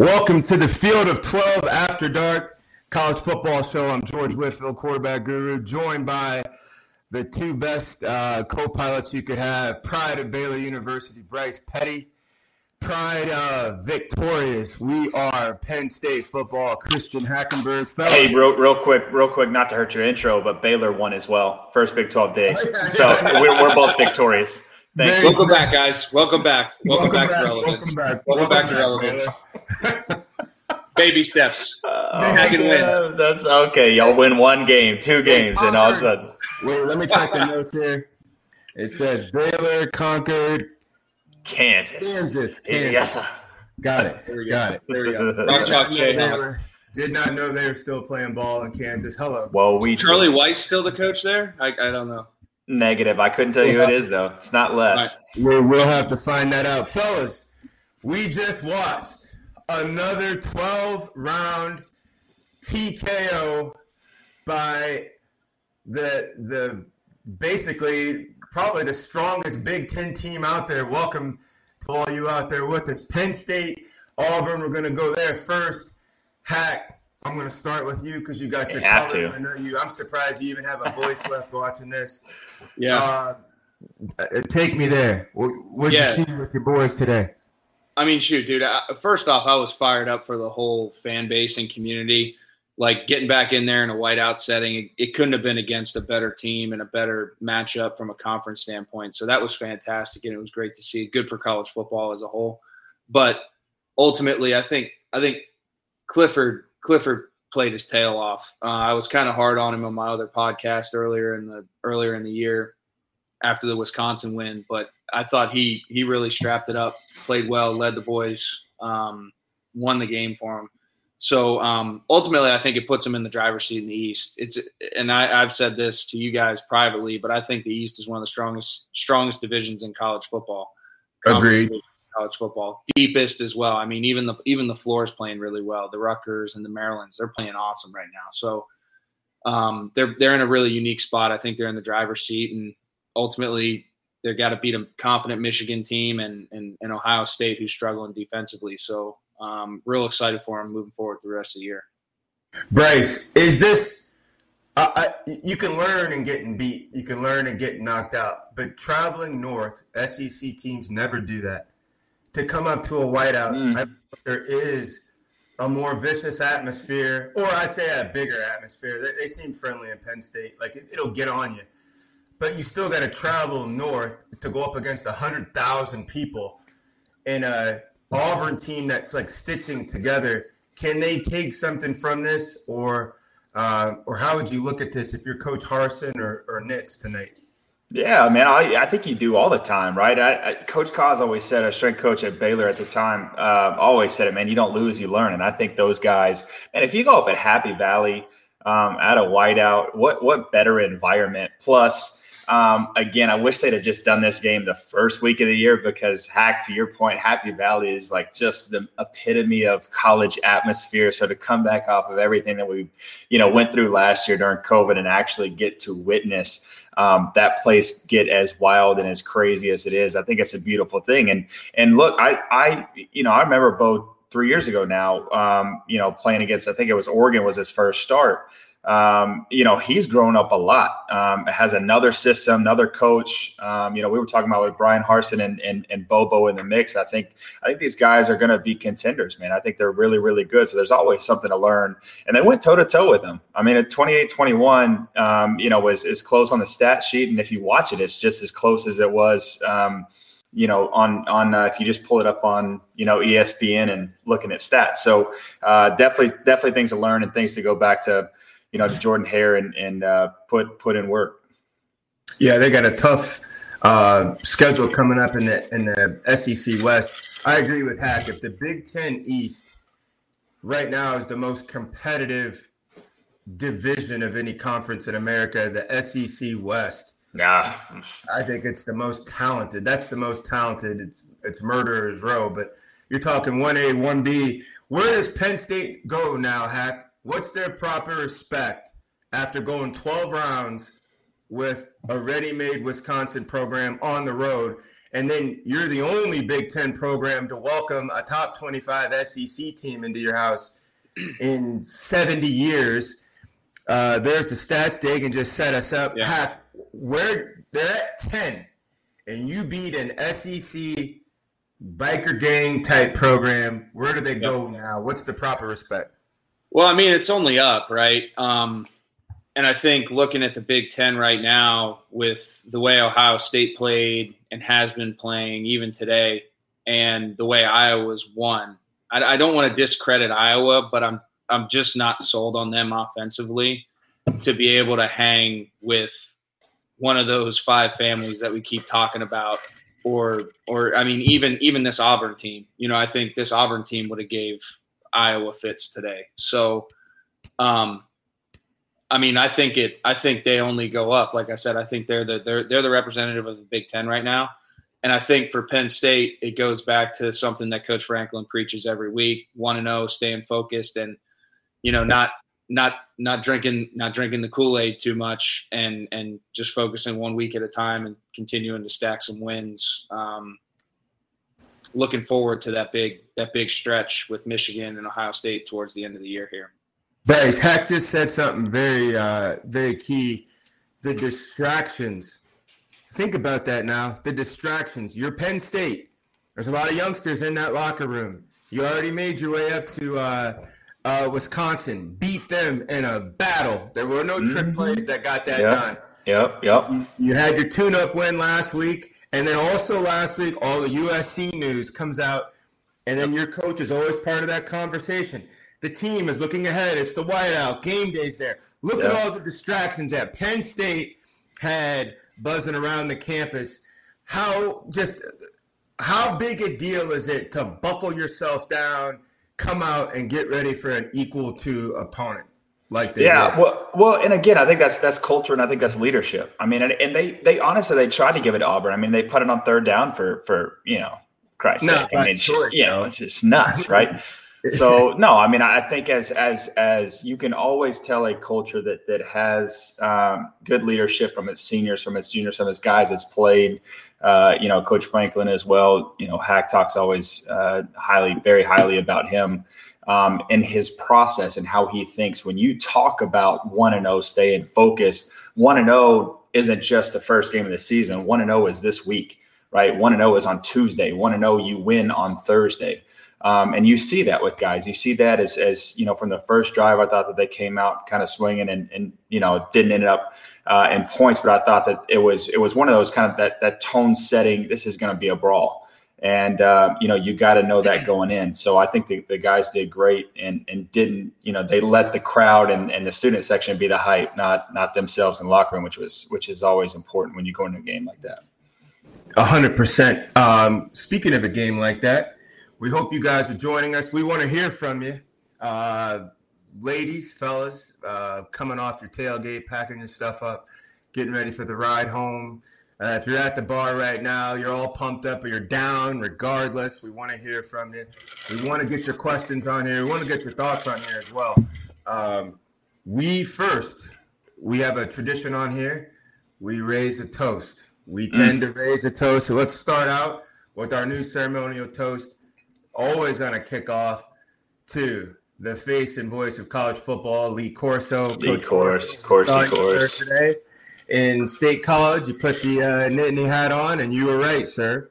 Welcome to the Field of 12 After Dark College Football Show. I'm George Whitfield, quarterback guru, joined by the two best uh, co pilots you could have Pride of Baylor University, Bryce Petty. Pride uh, victorious. We are Penn State football. Christian Hackenberg. Fellas. Hey, real, real quick, real quick, not to hurt your intro, but Baylor won as well. First Big 12 day. So we're, we're both victorious. Thanks. Welcome back, guys. Welcome back. Welcome, welcome back, back, to relevance. Welcome back, welcome welcome back to relevance. Baby steps. Uh, Hacken wins. That's okay. Y'all win one game, two games, and all of a sudden. Wait, let me check the notes here. It says Baylor conquered Kansas. Kansas. Kansas. Yes. Got it. There we go. Got it. There we go. Rock chalk Jay. Did not know they were still playing ball in Kansas. Hello. Well, we Charlie Weis still the coach there? I, I don't know. Negative. I couldn't tell you who it is though. It's not Les. Right. We'll have to find that out, fellas. We just watched another 12 round TKO by the the basically probably the strongest Big Ten team out there. Welcome to all you out there with us. Penn State, Auburn. We're to go there first. Hack, I'm going to start with you because you got your have colors. To. I know you. I'm surprised you even have a voice left watching this. Yeah. Uh, take me there. What did yeah. you see with your boys today? I mean, shoot, dude. I, first off, I was fired up for the whole fan base and community. Like getting back in there in a whiteout setting, it, it couldn't have been against a better team and a better matchup from a conference standpoint. So that was fantastic, and it was great to see. Good for college football as a whole. But ultimately, I think I think Clifford Clifford played his tail off. Uh, I was kind of hard on him on my other podcast earlier in the earlier in the year after the Wisconsin win, but I thought he he really strapped it up, played well, led the boys, um, won the game for him. So um, ultimately, I think it puts him in the driver's seat in the East. It's and I, I've said this to you guys privately, but I think the East is one of the strongest strongest divisions in college football. Agreed college football. Deepest as well. I mean, even the even the floor is playing really well. The Rutgers and the Marylands, they're playing awesome right now. So um, they're they're in a really unique spot. I think they're in the driver's seat, and ultimately they've got to beat a confident Michigan team and and, and Ohio State who's struggling defensively. So um, real excited for them moving forward the rest of the year. Bryce, is this? Uh, I, you can learn and getting beat. You can learn and get knocked out. But traveling north, SEC teams never do that to come up to a whiteout, mm. there is a more vicious atmosphere, or I'd say a bigger atmosphere. They, they seem friendly in Penn State. Like it, will get on you, but you still got to travel north to go up against hundred thousand people in a Auburn team that's like stitching together. Can they take something from this, or uh, or how would you look at this if you're Coach Harsin or, or Nix tonight? Yeah, man, I, I think you do all the time, right? I, I, coach Kaz always said, a strength coach at Baylor at the time, uh, always said it, man, you don't lose, you learn. And I think those guys, and if you go up at Happy Valley um, at a whiteout, what what better environment? Plus, um, again, I wish they'd have just done this game the first week of the year because, hack to your point, Happy Valley is like just the epitome of college atmosphere. So to come back off of everything that we, you know, went through last year during COVID and actually get to witness um, that place get as wild and as crazy as it is. I think it's a beautiful thing. And and look, I I you know I remember both three years ago now. Um, you know, playing against I think it was Oregon was his first start um, you know, he's grown up a lot. Um, has another system, another coach. Um, you know, we were talking about with Bryan Harsin and, and, and Bobo in the mix. I think I think these guys are going to be contenders, man. I think they're really, really good. So there's always something to learn. And they went toe to toe with them. I mean, at 28 21, um, you know, was is close on the stat sheet. And if you watch it, it's just as close as it was. Um, you know, on on uh, if you just pull it up on you know ESPN and looking at stats, so uh, definitely definitely things to learn and things to go back to you know, to Jordan Hare and and uh, put put in work. Yeah, they got a tough uh, schedule coming up in the in the SEC West. I agree with Hack. If the Big Ten East right now is the most competitive division of any conference in America, the SEC West. Yeah, I think it's the most talented. That's the most talented. It's it's murderers row, but you're talking one A, one B. Where does Penn State go now, Hack? What's their proper respect after going 12 rounds with a ready-made Wisconsin program on the road? And then you're the only Big Ten program to welcome a top 25 SEC team into your house in 70 years. Uh, there's the stats. Dagan just set us up. Yeah. Hack, where they're at 10, and you beat an SEC biker gang type program. Where do they go now? What's the proper respect? Well, I mean, it's only up, right? Um, and I think looking at the Big Ten right now, with the way Ohio State played and has been playing even today, and the way Iowa's won, I, I don't want to discredit Iowa, but I'm I'm just not sold on them offensively to be able to hang with one of those five families that we keep talking about or or I mean even even this Auburn team. You know, I think this Auburn team would have gave Iowa fits today. So um I mean, I think it I think they only go up. Like I said, I think they're the they're they're the representative of the Big 10 right now. And I think for Penn State, it goes back to something that Coach Franklin preaches every week: want to know, staying focused, and you know, not not not drinking not drinking the Kool Aid too much, and and just focusing one week at a time and continuing to stack some wins. Um, looking forward to that big that big stretch with Michigan and Ohio State towards the end of the year here. Bryce, Hack just said something very uh, very key. The distractions. Think about that now. The distractions. You're Penn State. There's a lot of youngsters in that locker room. You already made your way up to uh, uh, Wisconsin, beat them in a battle. There were no mm-hmm. trick plays that got that yep. done. Yep, yep. You, you had your tune-up win last week, and then also last week, all the USC news comes out, and then your coach is always part of that conversation. The team is looking ahead. It's the whiteout. Game day's there. Look yep. at all the distractions that Penn State had buzzing around the campus. How just how big a deal is it to buckle yourself down – come out and get ready for an equal to opponent like they yeah did. well well and again i think that's that's culture and i think that's leadership i mean and, and, they they honestly they tried to give it to auburn i mean they put it on third down for for you know christ no, sake. i mean sure. you know it's just nuts right so no i mean i think as as as you can always tell a culture that that has um, good leadership from its seniors from its juniors from its guys that's played uh, you know, Coach Franklin as well. You know, Hack talks always uh, highly, very highly about him um, and his process and how he thinks. When you talk about one and zero, oh, staying focused. One and zero oh isn't just the first game of the season. One and zero is this week, right? One and zero is on Tuesday. One and zero, you win on Thursday. Um, and you see that with guys. You see that as, as you know, from the first drive, I thought that they came out kind of swinging and, and you know, didn't end up uh, in points, but I thought that it was it was one of those kind of that that tone setting. This is going to be a brawl, and uh, you know you got to know that going in. So I think the, the guys did great and and didn't you know they let the crowd and, and the student section be the hype, not not themselves in the locker room, which was which is always important when you go into a game like that. A hundred percent. Um, speaking of a game like that, we hope you guys are joining us. We want to hear from you. Uh, ladies, fellas, uh, coming off your tailgate, packing your stuff up, getting ready for the ride home. Uh, if you're at the bar right now, you're all pumped up or you're down, regardless, we want to hear from you. We want to get your questions on here. We want to get your thoughts on here as well. Um, we first, we have a tradition on here. We raise a toast. We mm. tend to raise a toast. So let's start out with our new ceremonial toast. Always on a kickoff to the face and voice of college football, Lee Corso. Lee Corso. Corsi, Course. Today in State College, you put the uh, Nittany hat on, and you were right, sir.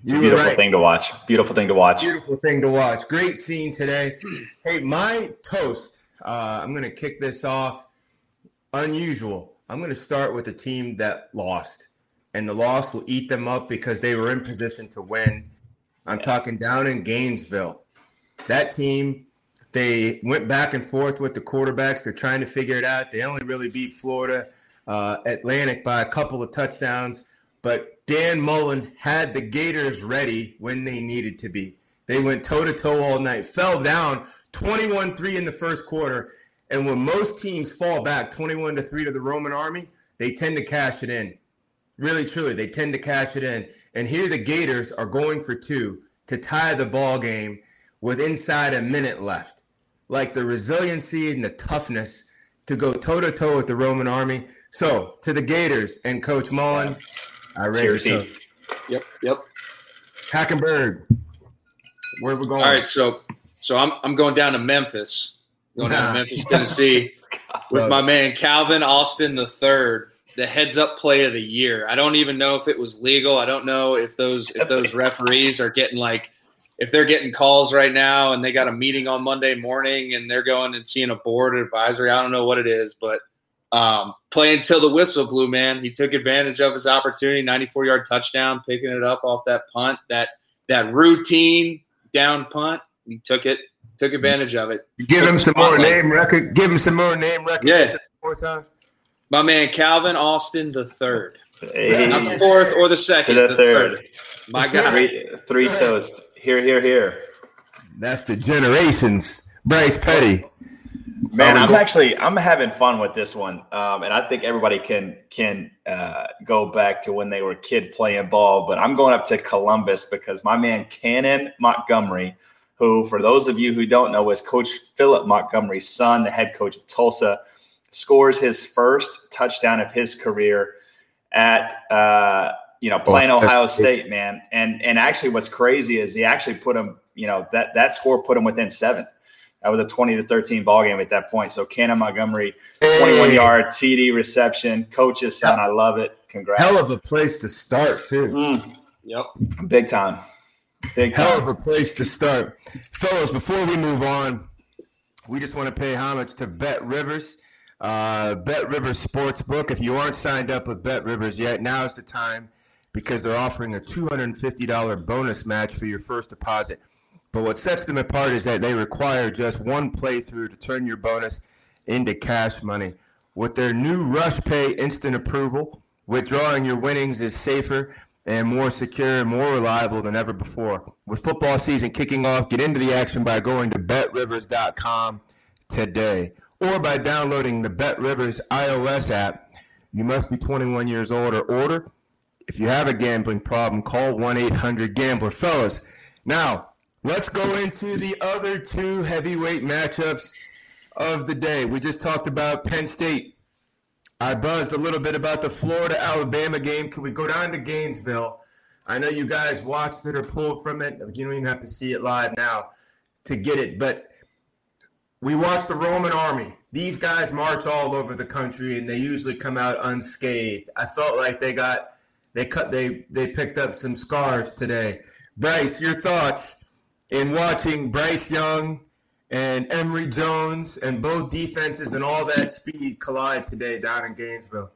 It's you a beautiful right. thing to watch. Beautiful thing to watch. Beautiful thing to watch. Great scene today. Hey, my toast. Uh, I'm going to kick this off. Unusual. I'm going to start with a team that lost, and the loss will eat them up because they were in position to win. I'm talking down in Gainesville that team, they went back and forth with the quarterbacks. They're trying to figure it out. They only really beat Florida uh, Atlantic by a couple of touchdowns, but Dan Mullen had the Gators ready when they needed to be. They went toe to toe all night, fell down 21 3 in the first quarter. And when most teams fall back 21 to 3 to the Roman army, they tend to cash it in. Really, truly, they tend to cash it in. And here the Gators are going for two to tie the ball game with inside a minute left. Like the resiliency and the toughness to go toe to toe with the Roman army. So to the Gators and Coach Mullen, I raise Yep. Yep. Hackenberg. Where we going? All right. So, so I'm I'm going down to Memphis. Going down to Memphis, Tennessee, with my man Calvin Austin the third, the heads up play of the year. I don't even know if it was legal. I don't know if those if those referees are getting like if they're getting calls right now and they got a meeting on Monday morning and they're going and seeing a board advisory. I don't know what it is, but um, play until the whistle blew, man. He took advantage of his opportunity, 94 yard touchdown, picking it up off that punt, that that routine down punt. He took it, took advantage of it. Give Took him some more name record. Give him some more name record. Yeah. More time. My man Calvin Austin the third, Hey, not the fourth or the second, the the third. third. My The guy. Three, three toast. Here, here, here. That's the generations. Bryce Petty. Man, I'm go- actually I'm having fun with this one, um, and I think everybody can can uh, go back to when they were a kid playing ball. But I'm going up to Columbus because my man Cannon Montgomery, who for those of you who don't know is Coach Philip Montgomery's son, the head coach of Tulsa, scores his first touchdown of his career at uh, you know playing Oh, Ohio State, man. And and actually, what's crazy is he actually put him, you know, that that score put him within seven. That was a 20 to 13 ball game at that point. So Cannon Montgomery, 21 Hey, yard TD reception, coach's son. I love it. Congrats. Hell of a place to start, too. Mm, Yep. big time. Big Hell time. of a place to start. Fellas, before we move on, we just want to pay homage to Bet Rivers. Uh, Bet Rivers Sportsbook. If you aren't signed up with Bet Rivers yet, now is the time because they're offering a $250 bonus match for your first deposit. But what sets them apart is that they require just one playthrough to turn your bonus into cash money. With their new Rush Pay instant approval, withdrawing your winnings is safer and more secure and more reliable than ever before. With football season kicking off, get into the action by going to betrivers.com today or by downloading the BetRivers iOS app. You must be 21 years old or older. If you have a gambling problem, call 1 800 Gambler. Fellas, now let's go into the other two heavyweight matchups of the day. We just talked about Penn State. I buzzed a little bit about the Florida Alabama game. Can we go down to Gainesville? I know you guys watched it or pulled from it. You don't even have to see it live now to get it, but we watched the Roman army. These guys march all over the country and they usually come out unscathed. I felt like they got they cut they they picked up some scars today. Bryce, your thoughts in watching Bryce Young and Emory Jones and both defenses and all that speed collide today down in Gainesville.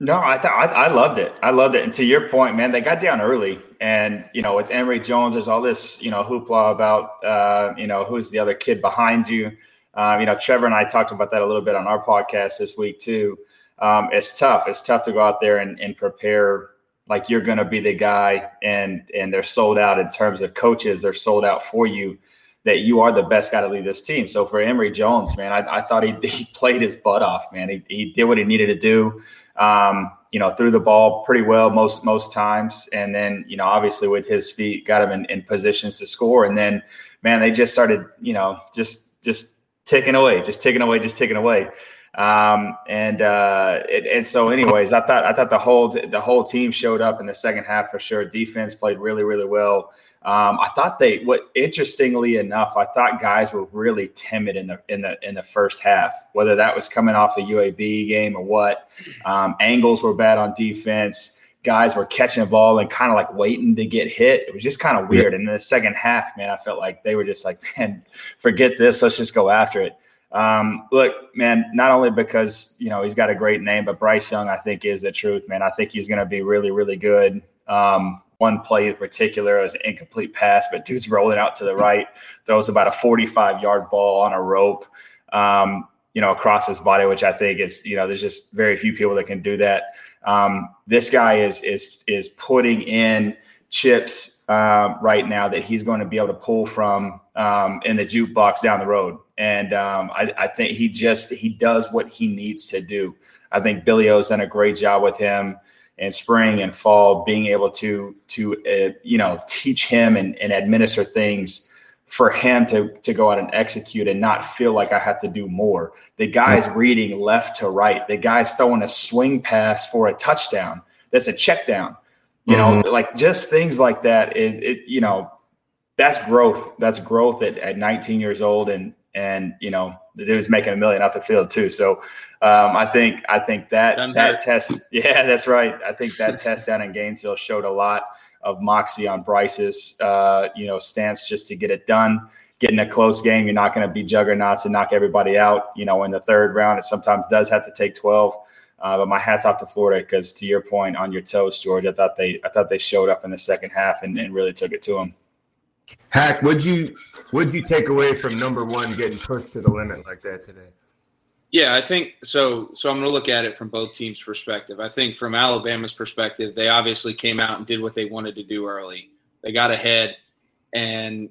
No, I, th- I I loved it. I loved it. And to your point, man, they got down early, and you know, with Emory Jones, there's all this you know hoopla about uh, you know who's the other kid behind you. Um, you know, Trevor and I talked about that a little bit on our podcast this week too. Um, it's tough. It's tough to go out there and, and prepare like you're going to be the guy, and and they're sold out in terms of coaches. They're sold out for you. That you are the best guy to lead this team. So for Emory Jones, man, I, I thought he, he played his butt off, man. He, he did what he needed to do um, you know, threw the ball pretty well most most times, and then you know, obviously with his feet, got him in, in positions to score, and then man, they just started, you know, just just ticking away, just ticking away, just ticking away. Um, and uh, it, and so, anyways, I thought I thought the whole the whole team showed up in the second half for sure. Defense played really really well. Um, I thought they what interestingly enough, I thought guys were really timid in the in the in the first half, whether that was coming off a UAB game or what. Um, angles were bad on defense. Guys were catching the ball and kind of like waiting to get hit. It was just kind of weird. And in the second half, man, I felt like they were just like, man, forget this. Let's just go after it. Um, look, man, not only because you know he's got a great name, but Bryce Young, I think, is the truth, man. I think he's going to be really, really good. Um, one play in particular was an incomplete pass, but dude's rolling out to the right, throws about a 45 yard ball on a rope, um, you know, across his body, which I think is, you know, there's just very few people that can do that. Um, this guy is is is putting in chips um, right now that he's going to be able to pull from um, in the jukebox down the road, and um, I, I think he just he does what he needs to do. I think Billy O's done a great job with him in spring and fall, being able to to uh, you know teach him and, and administer things for him to to go out and execute and not feel like I have to do more. The guy's reading left to right. The guy's throwing a swing pass for a touchdown. That's a check down. You know, mm-hmm. like just things like that. It, it, you know, that's growth. That's growth at, at 19 years old, and and you know, the dude's making a million out the field too. So, um, I think I think that that test, yeah, that's right. I think that test down in Gainesville showed a lot of moxie on Bryce's, uh, you know, stance just to get it done. Getting a close game, you're not going to be juggernauts and knock everybody out. You know, in the third round, it sometimes does have to take 12. Uh, but my hats off to Florida because, to your point, on your toes, George, I thought they, I thought they showed up in the second half and, and really took it to them. Hack, would you, would you take away from number one getting pushed to the limit like that today? Yeah, I think so. So I'm going to look at it from both teams' perspective. I think from Alabama's perspective, they obviously came out and did what they wanted to do early. They got ahead, and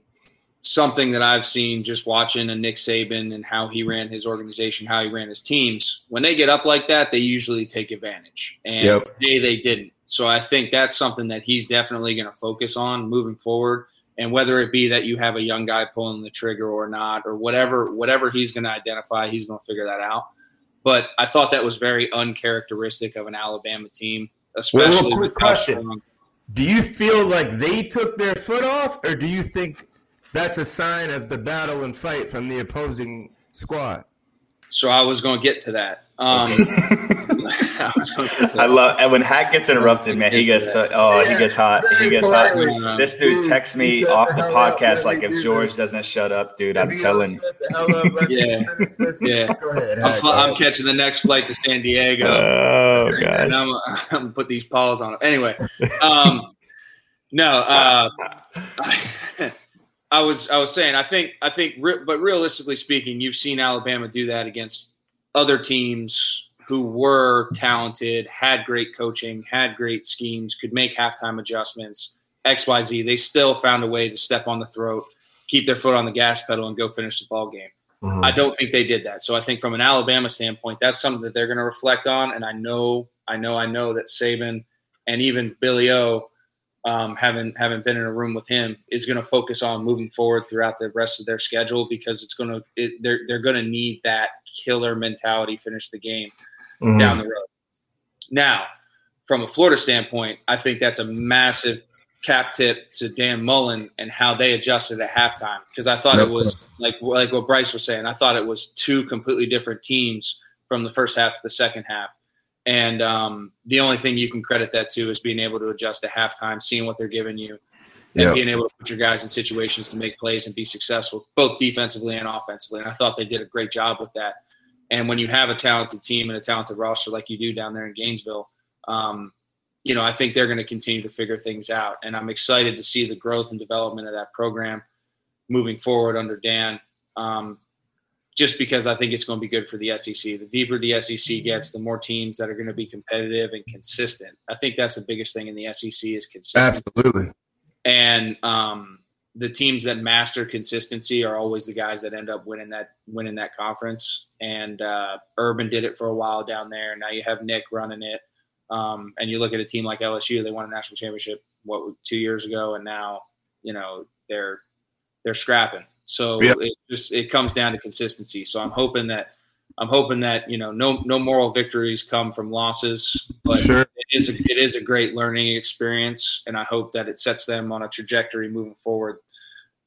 something that I've seen just watching a Nick Saban and how he ran his organization, how he ran his teams. When they get up like that, they usually take advantage, and yep. today they didn't. So I think that's something that he's definitely going to focus on moving forward and whether it be that you have a young guy pulling the trigger or not or whatever whatever he's going to identify he's going to figure that out. But i thought that was very uncharacteristic of an alabama team especially well, quick question. Do you feel like they took their foot off or do you think that's a sign of the battle and fight from the opposing squad so i was going to get to that um, I, I love and when Hack gets interrupted, man. He gets uh, oh, he gets hot. He gets hot. This dude texts me off the podcast like if George doesn't shut up, dude. I'm telling. Yeah, yeah. I'm, I'm catching the next flight to San Diego. Oh god. And I'm, I'm gonna put these paws on him. Anyway, um, no. Uh, I was I was saying I think I think but realistically speaking, you've seen Alabama do that against other teams who were talented, had great coaching, had great schemes, could make halftime adjustments, XYZ, they still found a way to step on the throat, keep their foot on the gas pedal, and go finish the ball game. Mm-hmm. I don't think they did that. So I think from an Alabama standpoint, that's something that they're going to reflect on. And I know, I know, I know that Saban and even Billy O, um, having having been in a room with him, is going to focus on moving forward throughout the rest of their schedule because it's going to it, they're they're going to need that killer mentality finish the game mm-hmm. down the road. Now, from a Florida standpoint, I think that's a massive cap tip to Dan Mullen and how they adjusted at halftime because I thought it was like like what Bryce was saying. I thought it was two completely different teams from the first half to the second half. And um, the only thing you can credit that to is being able to adjust at halftime, seeing what they're giving you, and yep. being able to put your guys in situations to make plays and be successful, both defensively and offensively. And I thought they did a great job with that. And when you have a talented team and a talented roster like you do down there in Gainesville, um, you know, I think they're going to continue to figure things out. And I'm excited to see the growth and development of that program moving forward under Dan. Um, just because I think it's going to be good for the SEC. The deeper the SEC gets, the more teams that are going to be competitive and consistent. I think that's the biggest thing in the SEC is consistency. Absolutely. And um, the teams that master consistency are always the guys that end up winning that winning that conference. And uh, Urban did it for a while down there. Now you have Nick running it, um, and you look at a team like LSU. They won a national championship what two years ago, and now you know they're they're scrapping. So yep. it just it comes down to consistency. So I'm hoping that I'm hoping that you know no no moral victories come from losses, but sure. it is a, it is a great learning experience, and I hope that it sets them on a trajectory moving forward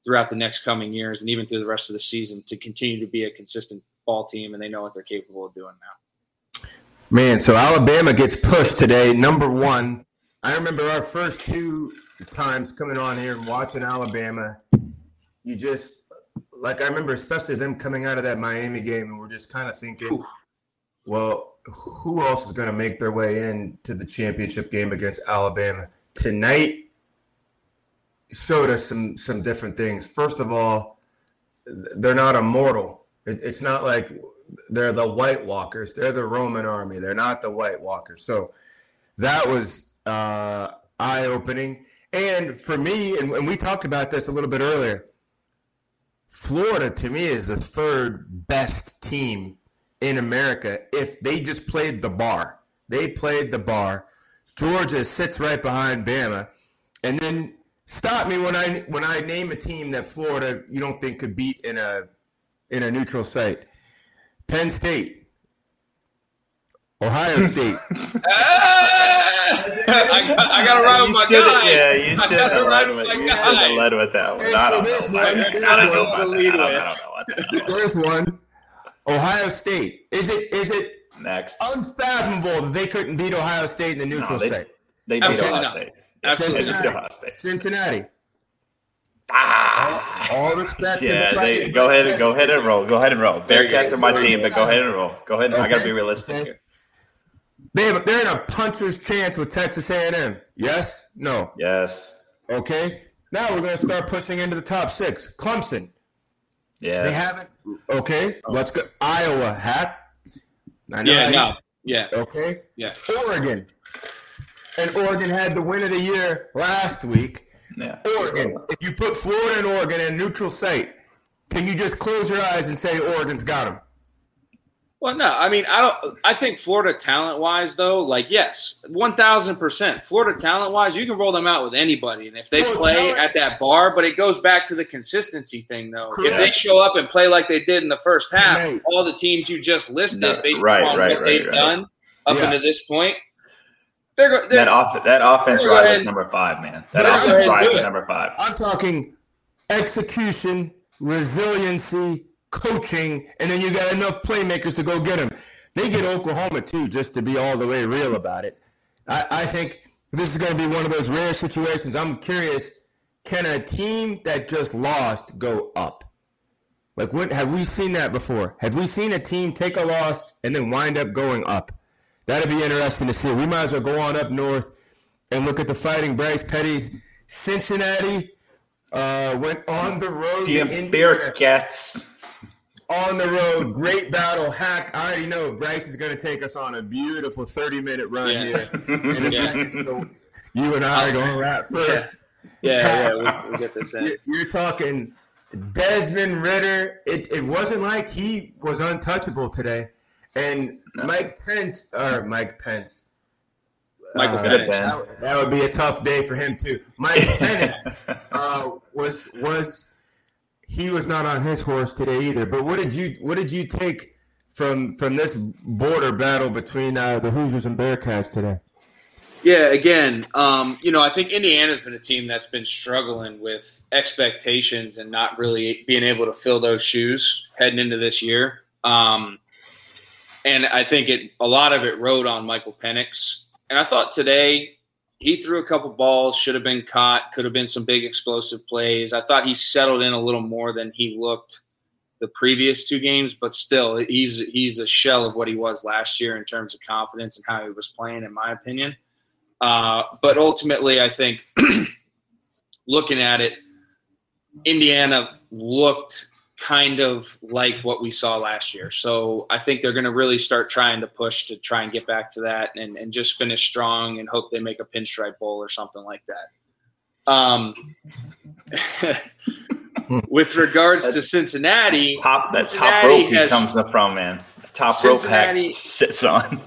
throughout the next coming years and even through the rest of the season to continue to be a consistent ball team, and they know what they're capable of doing now. Man, so Alabama gets pushed today, number one. I remember our first two times coming on here and watching Alabama. You just like I remember, especially them coming out of that Miami game, and we're just kind of thinking, Ooh. well, who else is going to make their way into the championship game against Alabama tonight? Showed us some some different things. First of all, they're not immortal. It, it's not like they're the White Walkers. They're the Roman army. They're not the White Walkers. So that was uh, eye opening. And for me, and, and we talked about this a little bit earlier Florida to me is the third best team in America if they just played the bar. They played the bar. Georgia sits right behind Bama. And then stop me when I when I name a team that Florida you don't think could beat in a in a neutral site. Penn State. Ohio State. I, got, I got to ride with my should guy. Yeah, you should gotta have ride led with with, you should have led with that one. Okay, I don't know. one- I this don't know one about that. lead I don't- I don't know what the. First one, Ohio State. Is it is it Next. unfathomable that they couldn't beat Ohio State in the neutral they- site? They beat Absolutely Ohio not. State. Absolutely They beat. Ohio State. Cincinnati. Ah. All respect. Yeah, the they, go ahead and go ahead and roll. Go ahead and roll. Bearcats are my There team, but go ahead and roll. Go ahead. And, I got to be realistic Okay. here. They have, they're in a puncher's chance with Texas A&M. Yes? No? Yes. Okay. Now we're going to start pushing into the top six. Clemson. Yeah. They haven't. Okay. Let's go. Iowa. Hat. I know Yeah, how no. Yeah, Okay. yeah. Oregon. And Oregon had the win of the year last week. Yeah. Oregon. If you put Florida and Oregon in a neutral site, can you just close your eyes and say Oregon's got them? Well, no, I mean, I don't. I think Florida talent wise, though, like yes, one thousand percent. Florida talent wise, you can roll them out with anybody, and if they Well, play talent- at that bar, but it goes back to the consistency thing, though. If they show up and play like they did in the first half, Right. all the teams you just listed, No, based right, upon right, what right, they've right. done up Yeah. into this point, they're, go- they're That off that offense Go right ahead. is number five, man. That Go offense ahead right do is number five. I'm talking execution, resiliency, coaching, and then you got enough playmakers to go get them. They get Oklahoma too, just to be all the way real about it. I, I think this is going to be one of those rare situations. I'm curious: can a team that just lost go up? Like, what have we seen that before? Have we seen a team take a loss and then wind up going up? That'd be interesting to see. We might as well go on up north and look at the Fighting Bryce Petty's Cincinnati uh, went on the road The. Bearcats. On the road, great battle. Hack. I already know Bryce is going to take us on a beautiful thirty-minute run Yeah. here in a Yeah. second. So you and I are going to wrap first. yeah, yeah, we, we get this in. You're, you're talking Desmond Ridder. It, it wasn't like he was untouchable today. And Mike Pence, or Mike Pence. Michael uh, Penix. That, that would be a tough day for him too. Mike Pence uh, was was he was not on his horse today either. But what did you what did you take from from this border battle between uh, the Hoosiers and Bearcats today? Yeah, again, um, you know, I think Indiana's been a team that's been struggling with expectations and not really being able to fill those shoes heading into this year. Um, and I think it a lot of it rode on Michael Penix. And I thought today he threw a couple balls, should have been caught, could have been some big explosive plays. I thought he settled in a little more than he looked the previous two games, but still, he's he's a shell of what he was last year in terms of confidence and how he was playing, in my opinion. Uh, but ultimately, I think looking at it, Indiana looked kind of like what we saw last year. So I think they're going to really start trying to push to try and get back to that and, and just finish strong and hope they make a pinstripe bowl or something like that. Um, with regards to Cincinnati, Top that top rope he has- comes from, man. Top Cincinnati- rope sits on.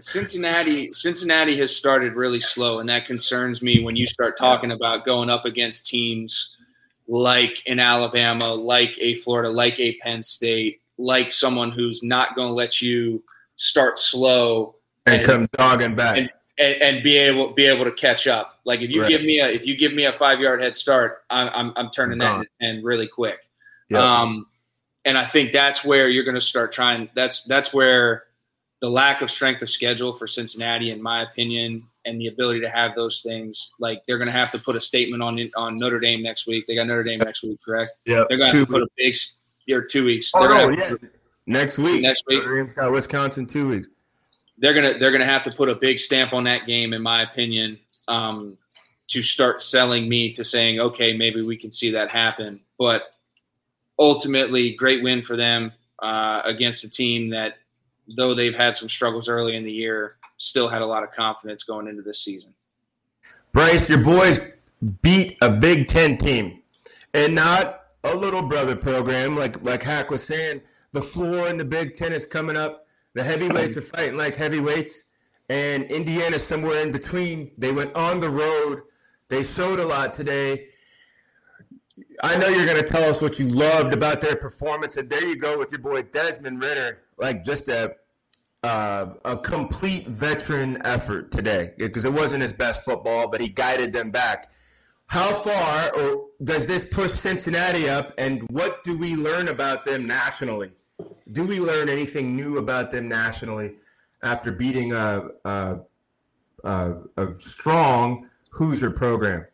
Cincinnati Cincinnati has started really slow, and that concerns me when you start talking about going up against teams like in Alabama, like a Florida, like a Penn State, like someone who's not going to let you start slow And, And- come dogging back. and, and, and be able be able to catch up. Like if you Right. give me a if you give me a five yard head start, I'm I'm, I'm turning that into ten really quick. Yeah. Um, and I think that's where you're going to start trying. That's that's where the lack of strength of schedule for Cincinnati, in my opinion, and the ability to have those things, like they're going to have to put a statement on on Notre Dame next week. They got Notre Dame next week, correct? yeah, They're going to two put a big s- or two weeks. Oh, They're no, gonna yeah. to- Next week. Next week. Notre Dame's got Wisconsin two weeks. they're gonna they're gonna have to put a big stamp on that game, in my opinion, um, to start selling me to saying, okay, maybe we can see that happen. But ultimately, great win for them uh, against a team that, though they've had some struggles early in the year, still had a lot of confidence going into this season. Bryce, your boys beat a Big Ten team, and not a little brother program like like Hack was saying. The floor in the Big Ten is coming up. The heavyweights are fighting like heavyweights, and Indiana somewhere in between. They went on the road. They showed a lot today. I know you're going to tell us what you loved about their performance, and there you go with your boy Desmond Ridder, like just a uh, a complete veteran effort today because it wasn't his best football, but he guided them back. How far or does this push Cincinnati up, and what do we learn about them nationally? Do we learn anything new about them nationally after beating a, a, a, a strong Hoosier program?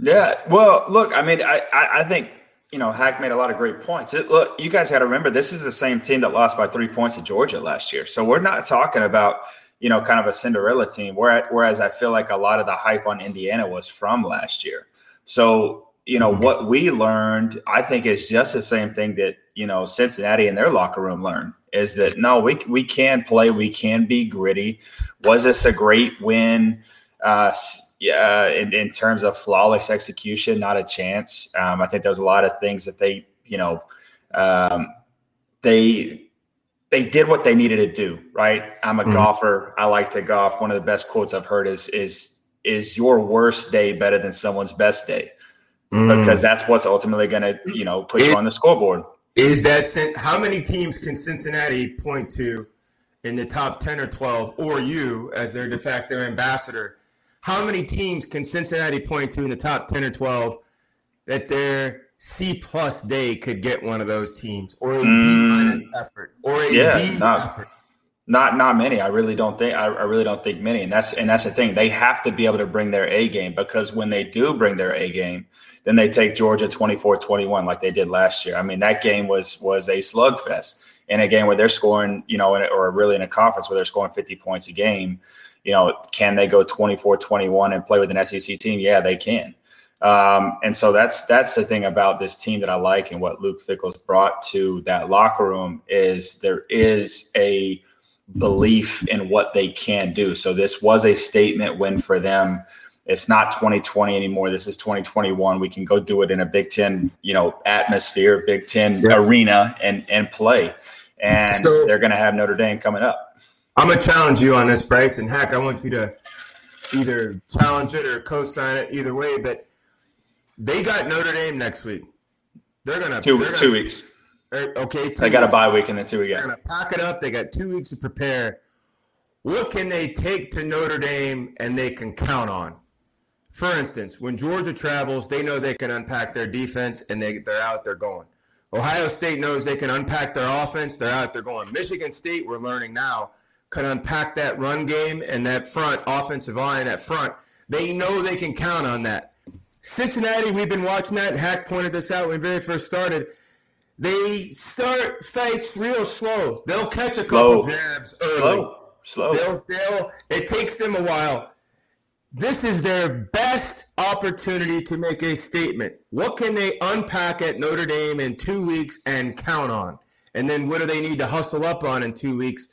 Yeah, well, look, I mean, I, I, I think you know, Hack made a lot of great points. It, look, you guys got to remember this is the same team that lost by three points to Georgia last year. So we're not talking about, you know, kind of a Cinderella team. Whereas I feel like a lot of the hype on Indiana was from last year. So, you know, what we learned, I think, is just the same thing that, you know, Cincinnati and their locker room learned is that no, we, we can play, we can be gritty. Was this a great win? Uh, yeah, in, in terms of flawless execution, not a chance. Um, I think there's a lot of things that they, you know, um, they they did what they needed to do. Right. I'm a mm-hmm. golfer. I like to golf. One of the best quotes I've heard is is is your worst day better than someone's best day? Mm. Because that's what's ultimately going to you know put you on the scoreboard. Is that how many teams can Cincinnati point to in the top ten or twelve, or you as their de facto ambassador? How many teams can Cincinnati point to in the top 10 or 12 that their C plus day could get one of those teams or a mm, B minus effort or a yeah, B not, effort? Not not many. I really don't think I, I, really don't think many. And that's and that's the thing. They have to be able to bring their A game because when they do bring their A game, then they take Georgia 24-21 like they did last year. I mean, that game was was a slugfest in a game where they're scoring, you know, or really in a conference where they're scoring 50 points a game you know, can they go 24 21 and play with an SEC team? Yeah, they can. Um, and so that's that's the thing about this team that I like and what Luke Fickell's brought to that locker room is there is a belief in what they can do. So this was a statement win for them. It's not 2020 anymore. This is 2021. We can go do it in a Big Ten, you know, atmosphere, Big Ten yeah. arena, and and play. And so, they're going to have Notre Dame coming up. I'm gonna challenge you on this, Bryce. And heck, I want you to either challenge it or co-sign it, either way. But they got Notre Dame next week. They're gonna 2 they're gonna, er, two weeks. Okay, they got a bye week and then two weeks. They're gonna pack it up. They got two weeks to prepare. What can they take to Notre Dame and they can count on? For instance, when Georgia travels, they know they can unpack their defense and they, they're out, they're going. Ohio State knows they can unpack their offense, they're out, they're going. Michigan State, we're learning now, can unpack that run game and that front offensive line at front. They know they can count on that. Cincinnati, we've been watching that. Hack pointed this out when we very first started. They start fights real slow. They'll catch a couple slow. jabs early. Slow, slow. They'll, they'll, it takes them a while. This is their best opportunity to make a statement. What can they unpack at Notre Dame in two weeks and count on? And then what do they need to hustle up on in two weeks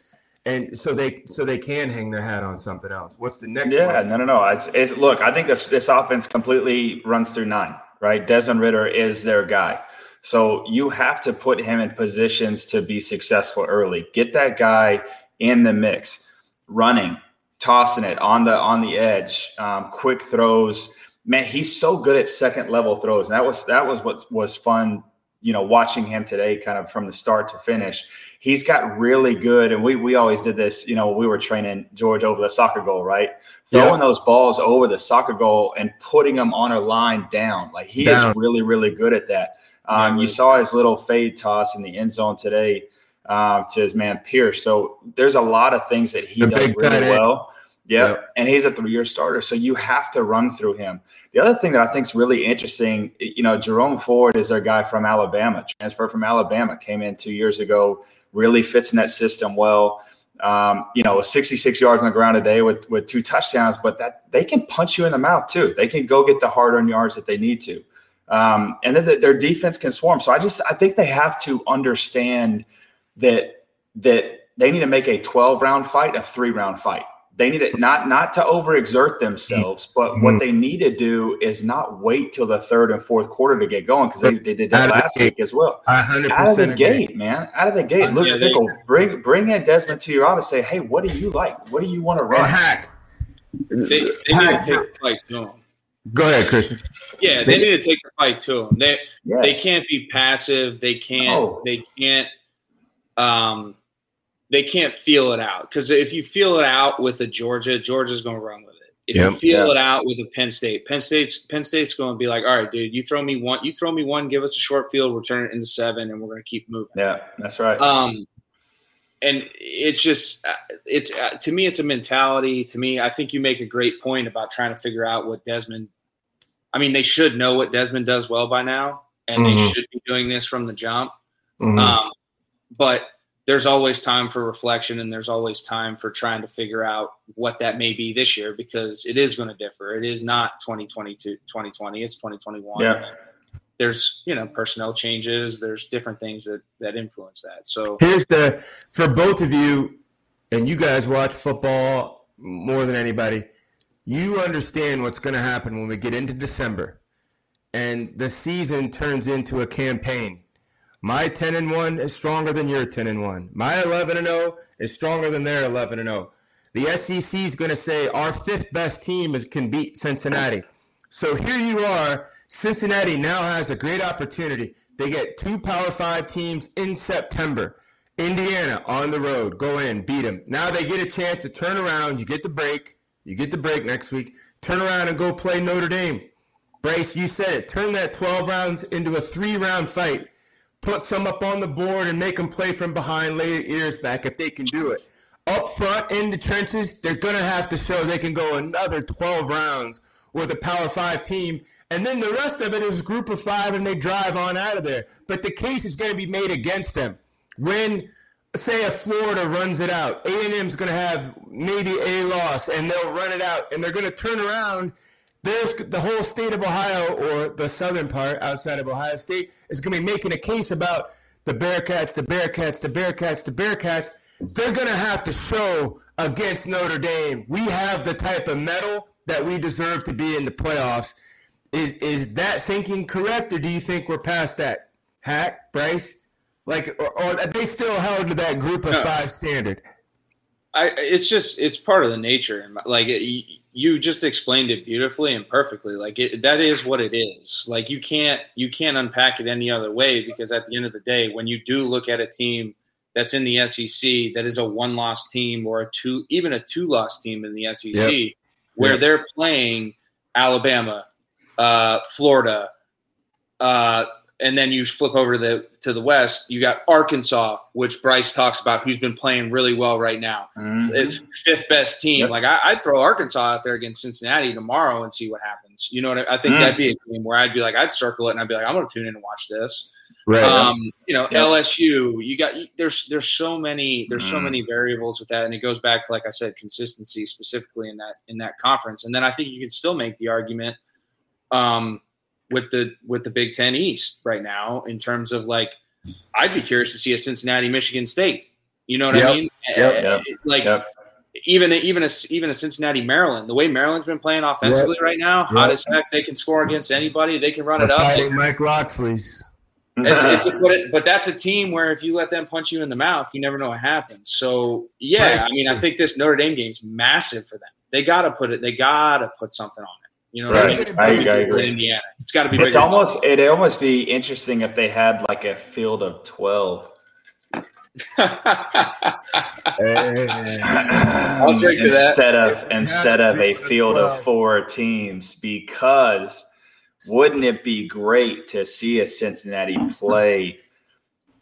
and so they so they can hang their hat on something else. What's the next? Yeah, one? no, no, no. It's, it's, look, I think this this offense completely runs through nine. Right, Desmond Ridder is their guy. So you have to put him in positions to be successful early. Get that guy in the mix, running, tossing it on the on the edge, um, quick throws. Man, he's so good at second level throws. And that was that was what was fun you know, watching him today kind of from the start to finish, he's got really good. And we, we always did this, you know, we were training George over the soccer goal, right? Throwing yeah. those balls over the soccer goal and putting them on a line down. Like he down. is really, really good at that. Um, yeah, you saw his little fade toss in the end zone today um, to his man Pierce. So there's a lot of things that he the does really well. Yep. yep. And he's a three year starter. So you have to run through him. The other thing that I think is really interesting, you know, Jerome Ford is their guy from Alabama, transferred from Alabama, came in two years ago, really fits in that system well. Um, you know, 66 yards on the ground a day with, with two touchdowns, but that they can punch you in the mouth too. They can go get the hard earned yards that they need to. Um, and then the, their defense can swarm. So I just, I think they have to understand that, that they need to make a 12 round fight, a three round fight they need it not not to overexert themselves, but mm-hmm. what they need to do is not wait till the third and fourth quarter to get going because they, they did that last week as well. Out of the gate, man, out of the gate. Look, yeah, Fickell, bring bring in Desmond to your office. Say, hey, what do you like? What do you want to run? And hack. They, they hack. need to take the fight to them. Go ahead, Christian. Yeah, they need to take the fight to them. They yes. they can't be passive. They can't. They can't. Um, they can't feel it out because if you feel it out with a Georgia, Georgia's going to run with it. If Yep. you feel Yeah. it out with a Penn State, Penn State's Penn State's going to be like, all right, dude, you throw me one, you throw me one, give us a short field, we'll turn it into seven, and we're going to keep moving. Yeah, that's right. Um, and it's just, uh, it's uh, to me, it's a mentality. To me, I think you make a great point about trying to figure out what Desmond. I mean, they should know what Desmond does well by now, and they Mhm. should be doing this from the jump. Mhm. Um, but there's always time for reflection and there's always time for trying to figure out what that may be this year because it is going to differ. It is not 2022, 2020, it's 2021. Yeah. There's, you know, personnel changes, there's different things that, that influence that. So, Here's the for both of you, and you guys watch football more than anybody. You understand what's going to happen when we get into December, and the season turns into a campaign. My ten and one is stronger than your ten and one. My eleven and zero is stronger than their eleven and zero. The SEC is going to say our fifth best team is can beat Cincinnati. So here you are. Cincinnati now has a great opportunity. They get two Power Five teams in September. Indiana on the road, go in, beat them. Now they get a chance to turn around. You get the break. You get the break next week. Turn around and go play Notre Dame. Bryce, you said it. Turn that 12 rounds into a three round fight. Put some up on the board and make them play from behind, lay their ears back if they can do it. Up front in the trenches, they're going to have to show they can go another 12 rounds with a Power Five team. And then the rest of it is group of five and they drive on out of there. But the case is going to be made against them. When, say, a Florida runs it out, A&M's going to have maybe a loss and they'll run it out and they're going to turn around there's the whole state of Ohio or the southern part outside of Ohio State is going to be making a case about the Bearcats, the Bearcats, the Bearcats, the Bearcats. They're going to have to show against Notre Dame we have the type of mettle that we deserve to be in the playoffs. Is is that thinking correct, or do you think we're past that? Hack, Bryce, like, or, or are they still held to that group of No. five standard? I, it's just, it's part of the nature. And like, it, you- you just explained it beautifully and perfectly. Like, it, that is what it is. Like, you can't, you can't unpack it any other way because at the end of the day, when you do look at a team that's in the SEC that is a one loss team or a two, even a two loss team in the SEC, Yep. where Yep. they're playing Alabama, uh, Florida, uh, and then you flip over to the to the West, you got Arkansas, which Bryce talks about, who's been playing really well right now. Mhm. It's fifth best team. Yep. Like I, I'd throw Arkansas out there against Cincinnati tomorrow and see what happens. You know what I, I think Mm. that'd be a game where I'd be like, I'd circle it and I'd be like, I'm going to tune in and watch this. Right. Um, you know, Yep. LSU. You got there's there's so many there's so Mm. many variables with that, and it goes back to like I said, consistency specifically in that in that conference. And then I think you can still make the argument um, with the with the Big Ten East right now in terms of like I'd be curious to see a Cincinnati Michigan State. You know what Yep. I mean? Yep. Yep. Eh, like Yep. even even a even a Cincinnati Maryland. The way Maryland's been playing offensively right now, hot as heck. They can score against anybody. They can run We're it up. Mike Locksley's. It's, it's a, but, it, but that's a team where if you let them punch you in the mouth, you never know what happens. So yeah, I mean, I think this Notre Dame game's massive for them. They got to put it. They got to put something on it. You know, what I Right. mean? I, I In agree. Indiana, it's got to be. It's bigger. almost it'd almost be interesting if they had like a field of twelve. I'll drink to that. instead of instead of a field of four teams because wouldn't it be great to see a Cincinnati play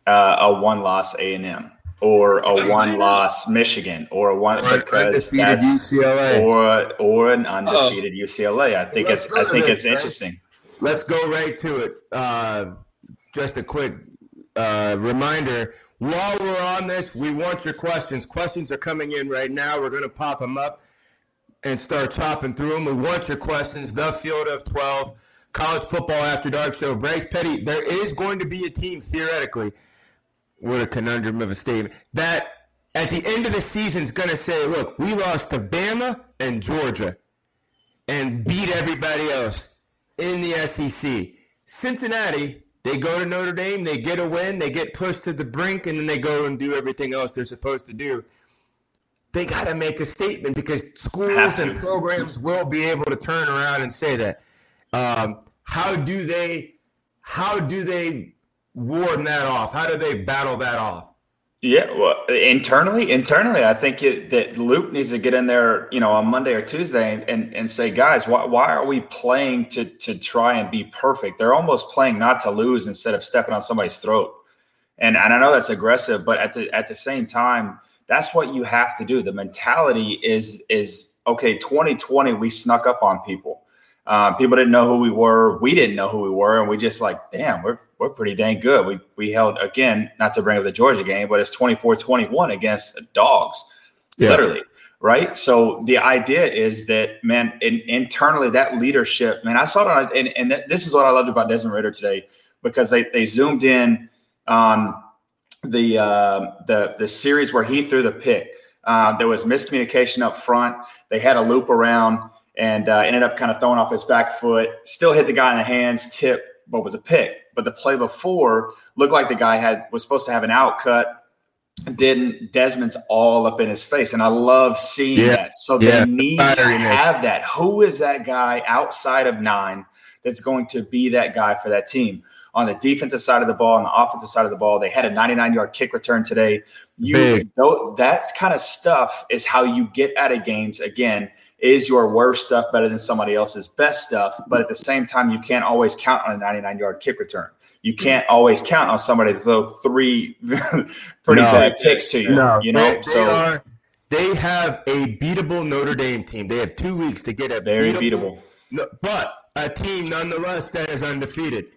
uh, a one loss A and M or a one loss Michigan or a one Or because that's UCLA. or or an undefeated UCLA. I think Let's it's I think it's right? interesting. Let's go right to it. Uh, just a quick uh, reminder. While we're on this, we want your questions. Questions are coming in right now. We're going to pop them up and start chopping through them. We want your questions. The Field of 12, College Football After Dark Show. Bryce Petty, there is going to be a team, theoretically, what a conundrum of a statement, that at the end of the season is going to say, look, we lost to Bama and Georgia and beat everybody else in the SEC. Cincinnati, they go to Notre Dame, they get a win, they get pushed to the brink, and then they go and do everything else they're supposed to do. They got to make a statement because schools and programs will be able to turn around and say that. Um, how do they? How do they ward that off? How do they battle that off? Yeah, well, internally, internally, I think it, that Luke needs to get in there, you know, on Monday or Tuesday and, and, and say, guys, why, why are we playing to to try and be perfect? They're almost playing not to lose instead of stepping on somebody's throat. And and I know that's aggressive, but at the at the same time, that's what you have to do. The mentality is is okay. 2020, we snuck up on people. Uh, people didn't know who we were. We didn't know who we were, and we just like, damn, we're we're pretty dang good. We we held again, not to bring up the Georgia game, but it's 24-21 against dogs, yeah. literally, right? So the idea is that man, in, internally, that leadership, man, I saw it on, and, and this is what I loved about Desmond Ridder today because they they zoomed in on the uh, the the series where he threw the pick. Uh, there was miscommunication up front. They had a loop around and uh, ended up kind of throwing off his back foot. Still hit the guy in the hands, tip, but was a pick. But the play before looked like the guy had was supposed to have an out cut. Didn't Desmond's all up in his face, and I love seeing yeah. that. So yeah. they need to have that. Who is that guy outside of nine that's going to be that guy for that team? on the defensive side of the ball and the offensive side of the ball. They had a 99 yard kick return today. You Big. know that kind of stuff is how you get out of games again is your worst stuff better than somebody else's best stuff? But at the same time, you can't always count on a 99 yard kick return. You can't always count on somebody to throw three pretty no, bad picks to you. No, you know, they, so they, are, they have a beatable Notre Dame team. They have two weeks to get a very beatable, beatable but a team nonetheless that is undefeated.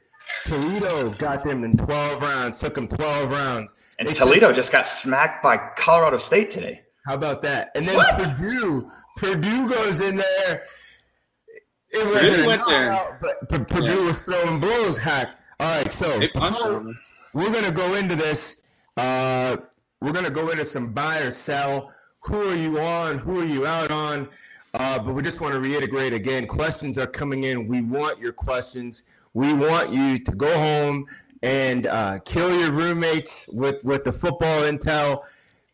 Toledo got them in 12 rounds, took them 12 rounds. And they Toledo took, just got smacked by Colorado State today. How about that? And then what? Purdue Purdue goes in there. It wasn't went there. but, but Purdue yeah. was throwing blows. Hack. All right, so we're gonna go into this. Uh, we're gonna go into some buy or sell. Who are you on? Who are you out on? Uh, but we just want to reiterate again: questions are coming in. We want your questions. We want you to go home and uh, kill your roommates with with the football intel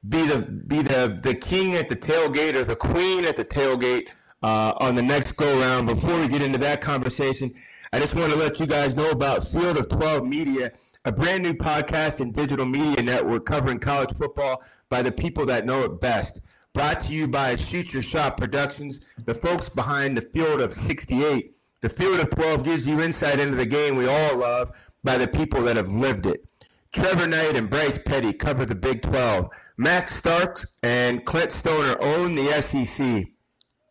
be the be the the king at the tailgate or the queen at the tailgate uh, on the next go round. Before we get into that conversation, I just want to let you guys know about Field of Twelve Media, a brand new podcast and digital media network covering college football by the people that know it best. Brought to you by Shoot Your Shot Productions, the folks behind the Field of 68. The Field of 12 gives you insight into the game we all love by the people that have lived it. Trevor Knight and Bryce Petty cover the Big 12. Max Starks and Clint Stoerner own the SEC.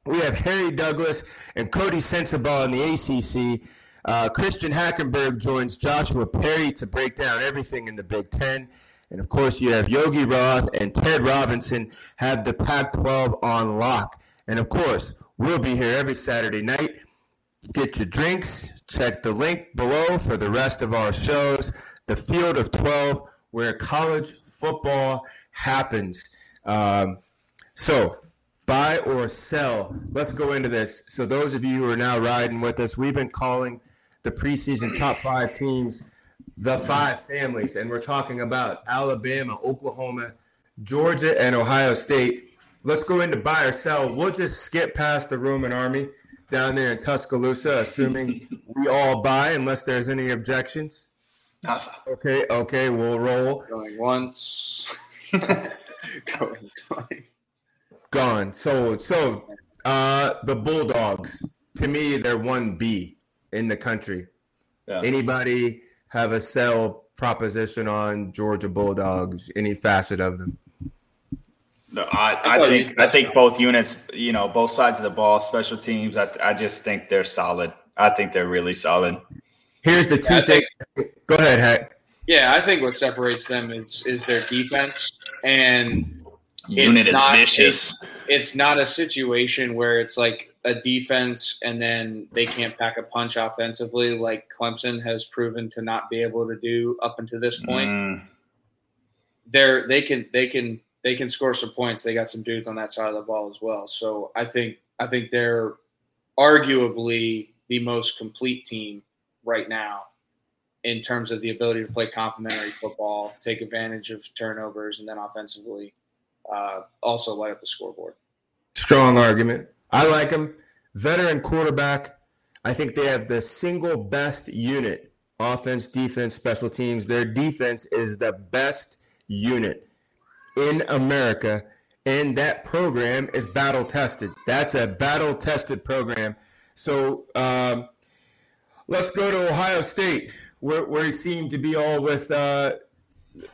We have Harry Douglas and Coty Sensabaugh in the ACC. Uh, Christian Hackenberg joins Joshua Perry to break down everything in the Big Ten. And of course, you have Yogi Roth and Ted Robinson have the Pac 12 on lock. And of course, we'll be here every Saturday night. Get your drinks. Check the link below for the rest of our shows. The Field of 12, where college football happens. Um, so, buy or sell. Let's go into this. So, those of you who are now riding with us, we've been calling the preseason top five teams the five families, and we're talking about Alabama, Oklahoma, Georgia, and Ohio State. Let's go into buy or sell. We'll just skip past the Roman army down there in Tuscaloosa, assuming we all buy, unless there's any objections. Awesome. Okay, okay, we'll roll. Going once. Going twice. Gone. So so uh the Bulldogs, to me, they're one B in the country. Yeah. Anybody have a sell proposition on Georgia Bulldogs, any facet of them? No, I, I, I think I think both units, you know, both sides of the ball, special teams. I, I just think they're solid. I think they're really solid. Here's the two yeah, things. Go ahead, Hack. Yeah, I think what separates them is is their defense, and unit is not, vicious. It's, it's not a situation where it's like a defense and then they can't pack a punch offensively, like Clemson has proven to not be able to do up until this point. Mm. They're they can they can they can score some points. They got some dudes on that side of the ball as well. So I think I think they're arguably the most complete team right now in terms of the ability to play complementary football, take advantage of turnovers, and then offensively uh, also light up the scoreboard. Strong argument. I like them. Veteran quarterback. I think they have the single best unit offense, defense, special teams. Their defense is the best unit. in America, and that program is battle tested. That's a battle tested program. So um, let's go to Ohio State, where, where he seemed to be all with uh,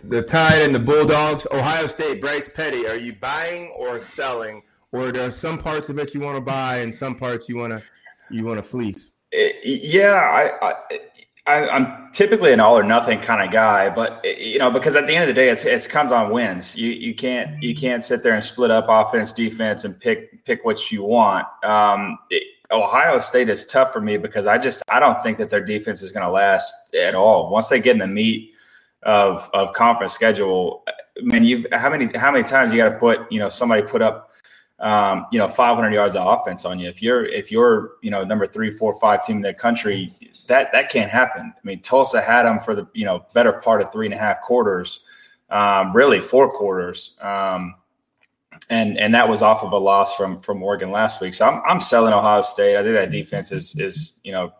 the Tide and the Bulldogs. Ohio State, Bryce Petty, are you buying or selling, or are some parts of it you want to buy and some parts you want to you want to fleece? Yeah, I, I I, am typically an all or nothing kind of guy, but you know, because at the end of the day, it's it comes on wins. You you can't you can't sit there and split up offense, defense, and pick pick what you want. Um, Ohio State is tough for me because I just I don't think that their defense is going to last at all. Once they get in the meat of of conference schedule, I mean, you how many how many times you got to put you know somebody put up um, you know 500 yards of offense on you if you're if you're you know number three four five team in the country that that can't happen. I mean, Tulsa had them for the you know better part of three and a half quarters, um, really four quarters, um, and and that was off of a loss from from Oregon last week. So I'm I'm selling Ohio State. I think that defense is is you know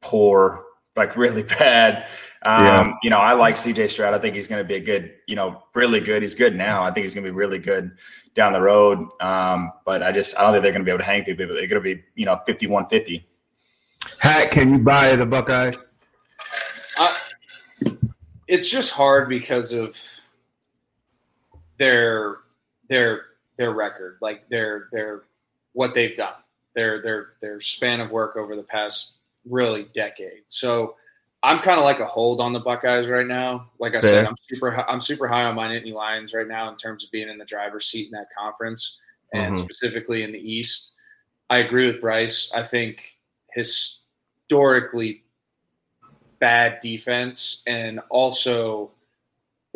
poor, like really bad. Um, yeah. You know, I like CJ Stroud. I think he's going to be a good, you know, really good. He's good now. I think he's going to be really good down the road. Um, but I just, I don't think they're going to be able to hang people. But they're going to be, you know, 51 50. Hat, can you buy the Buckeyes? Uh, it's just hard because of their their their record, like their their what they've done, their their their span of work over the past really decade. So I'm kind of like a hold on the Buckeyes right now. Like I Fair. said, I'm super I'm super high on my Nittany Lions right now in terms of being in the driver's seat in that conference and mm-hmm. specifically in the East. I agree with Bryce. I think historically bad defense, and also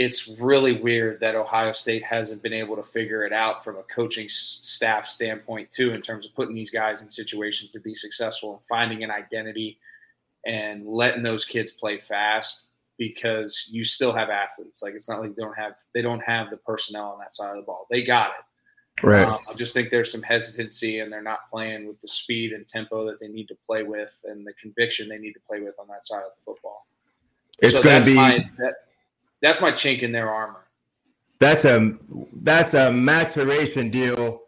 it's really weird that Ohio State hasn't been able to figure it out from a coaching staff standpoint too, in terms of putting these guys in situations to be successful and finding an identity and letting those kids play fast because you still have athletes. Like it's not like they don't have they don't have the personnel on that side of the ball. They got it. Right. Um, I just think there's some hesitancy and they're not playing with the speed and tempo that they need to play with and the conviction they need to play with on that side of the football. It's so going to be my, that, that's my chink in their armor. That's a that's a maturation deal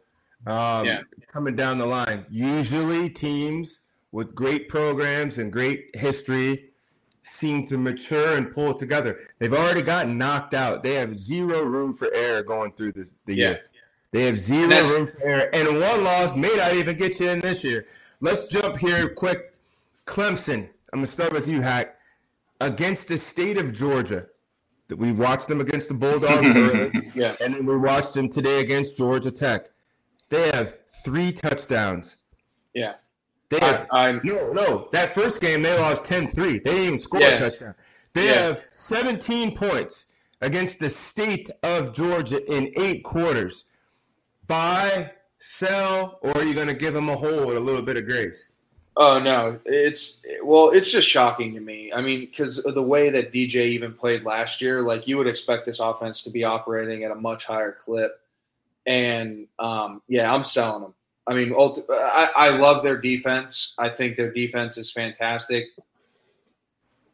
um, yeah. coming down the line. Usually, teams with great programs and great history seem to mature and pull together. They've already gotten knocked out. They have zero room for error going through the, the yeah. year. They have zero room for error. And one loss may not even get you in this year. Let's jump here quick. Clemson, I'm going to start with you, Hack. Against the state of Georgia, we watched them against the Bulldogs early, yeah. and then we watched them today against Georgia Tech. They have three touchdowns. Yeah. They have, I, no, no. That first game, they lost 10 3. They didn't even score yeah. a touchdown. They yeah. have 17 points against the state of Georgia in eight quarters buy, sell, or are you going to give them a hold with a little bit of grace? Oh no, it's well, it's just shocking to me. I mean, because the way that DJ even played last year, like you would expect this offense to be operating at a much higher clip. And um, yeah, I'm selling them. I mean, I, I love their defense. I think their defense is fantastic,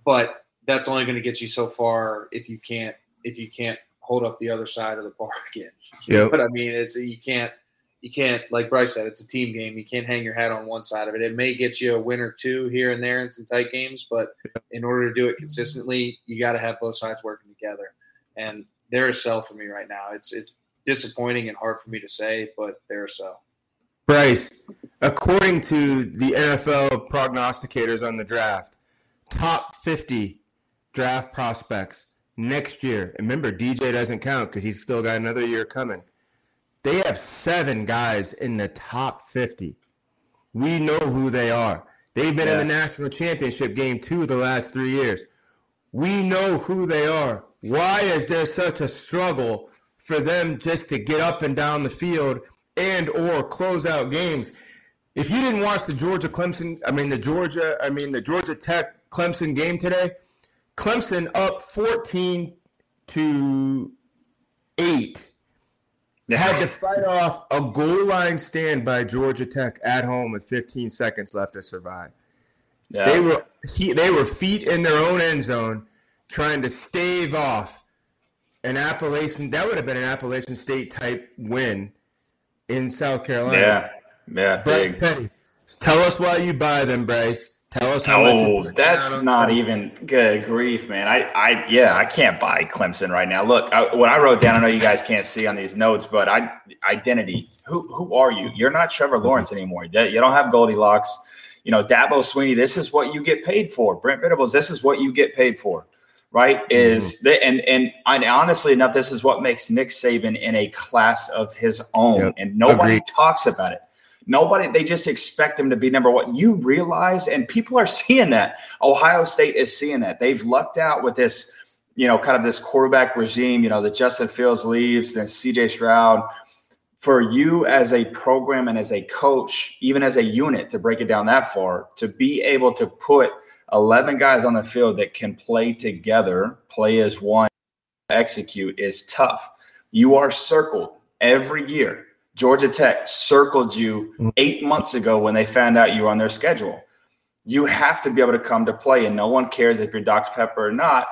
but that's only going to get you so far if you can't if you can't hold up the other side of the bargain. Yeah. But I mean, it's you can't you can't like Bryce said, it's a team game. You can't hang your hat on one side of it. It may get you a win or two here and there in some tight games, but in order to do it consistently, you got to have both sides working together. And they're a sell for me right now. It's it's disappointing and hard for me to say, but they're a sell. Bryce, according to the NFL prognosticators on the draft, top 50 draft prospects next year. And remember, DJ doesn't count because he's still got another year coming. They have seven guys in the top 50. We know who they are. They've been yeah. in the national championship game two of the last three years. We know who they are. Why is there such a struggle for them just to get up and down the field and or close out games? If you didn't watch the Georgia Clemson, I mean the Georgia, I mean the Georgia Tech Clemson game today, Clemson up 14 to 8. Had to fight off a goal line stand by Georgia Tech at home with 15 seconds left to survive. Yeah. They were he, they were feet in their own end zone trying to stave off an Appalachian. That would have been an Appalachian State type win in South Carolina. Yeah, yeah, Bryce. Petty. Tell us why you buy them, Bryce. Tell us how Oh, much. that's not even good grief, man. I, I, yeah, I can't buy Clemson right now. Look, I, what I wrote down, I know you guys can't see on these notes, but I, identity. Who, who are you? You're not Trevor Lawrence anymore. You you don't have Goldilocks. You know, Dabo Swinney. This is what you get paid for. Brent Venables. This is what you get paid for. Right? Mm-hmm. Is the, and and and honestly enough, this is what makes Nick Saban in a class of his own, Yep. and nobody Agreed. talks about it. Nobody, they just expect them to be number one. You realize, and people are seeing that. Ohio State is seeing that. They've lucked out with this, you know, kind of this quarterback regime, you know, that Justin Fields leaves, then CJ Stroud. For you as a program and as a coach, even as a unit, to break it down that far, to be able to put 11 guys on the field that can play together, play as one, execute is tough. You are circled every year. Georgia Tech circled you eight months ago when they found out you were on their schedule. You have to be able to come to play, and no one cares if you're Dr. Pepper or not.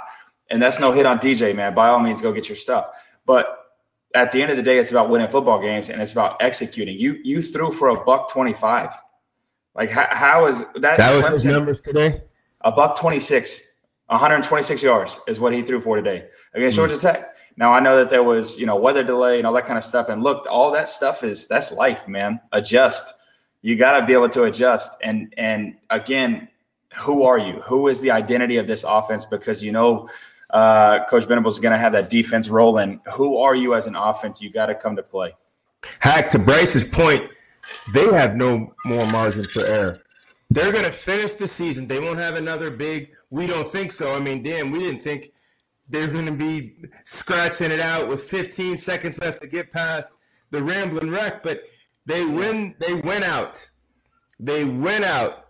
And that's no hit on DJ, man. By all means, go get your stuff. But at the end of the day, it's about winning football games and it's about executing. You you threw for a buck twenty five. Like how, how is that? That was his numbers today. a buck 26, 126 yards is what he threw for today against Hmm. Georgia Tech. Now I know that there was, you know, weather delay and all that kind of stuff. And look, all that stuff is that's life, man. Adjust. You got to be able to adjust. And and again, who are you? Who is the identity of this offense? Because you know, uh, Coach Venables is going to have that defense rolling. Who are you as an offense? You got to come to play. Hack to Bryce's point, they have no more margin for error. They're going to finish the season. They won't have another big. We don't think so. I mean, damn, we didn't think they're going to be scratching it out with 15 seconds left to get past the rambling wreck. But they win. They win out. They went out.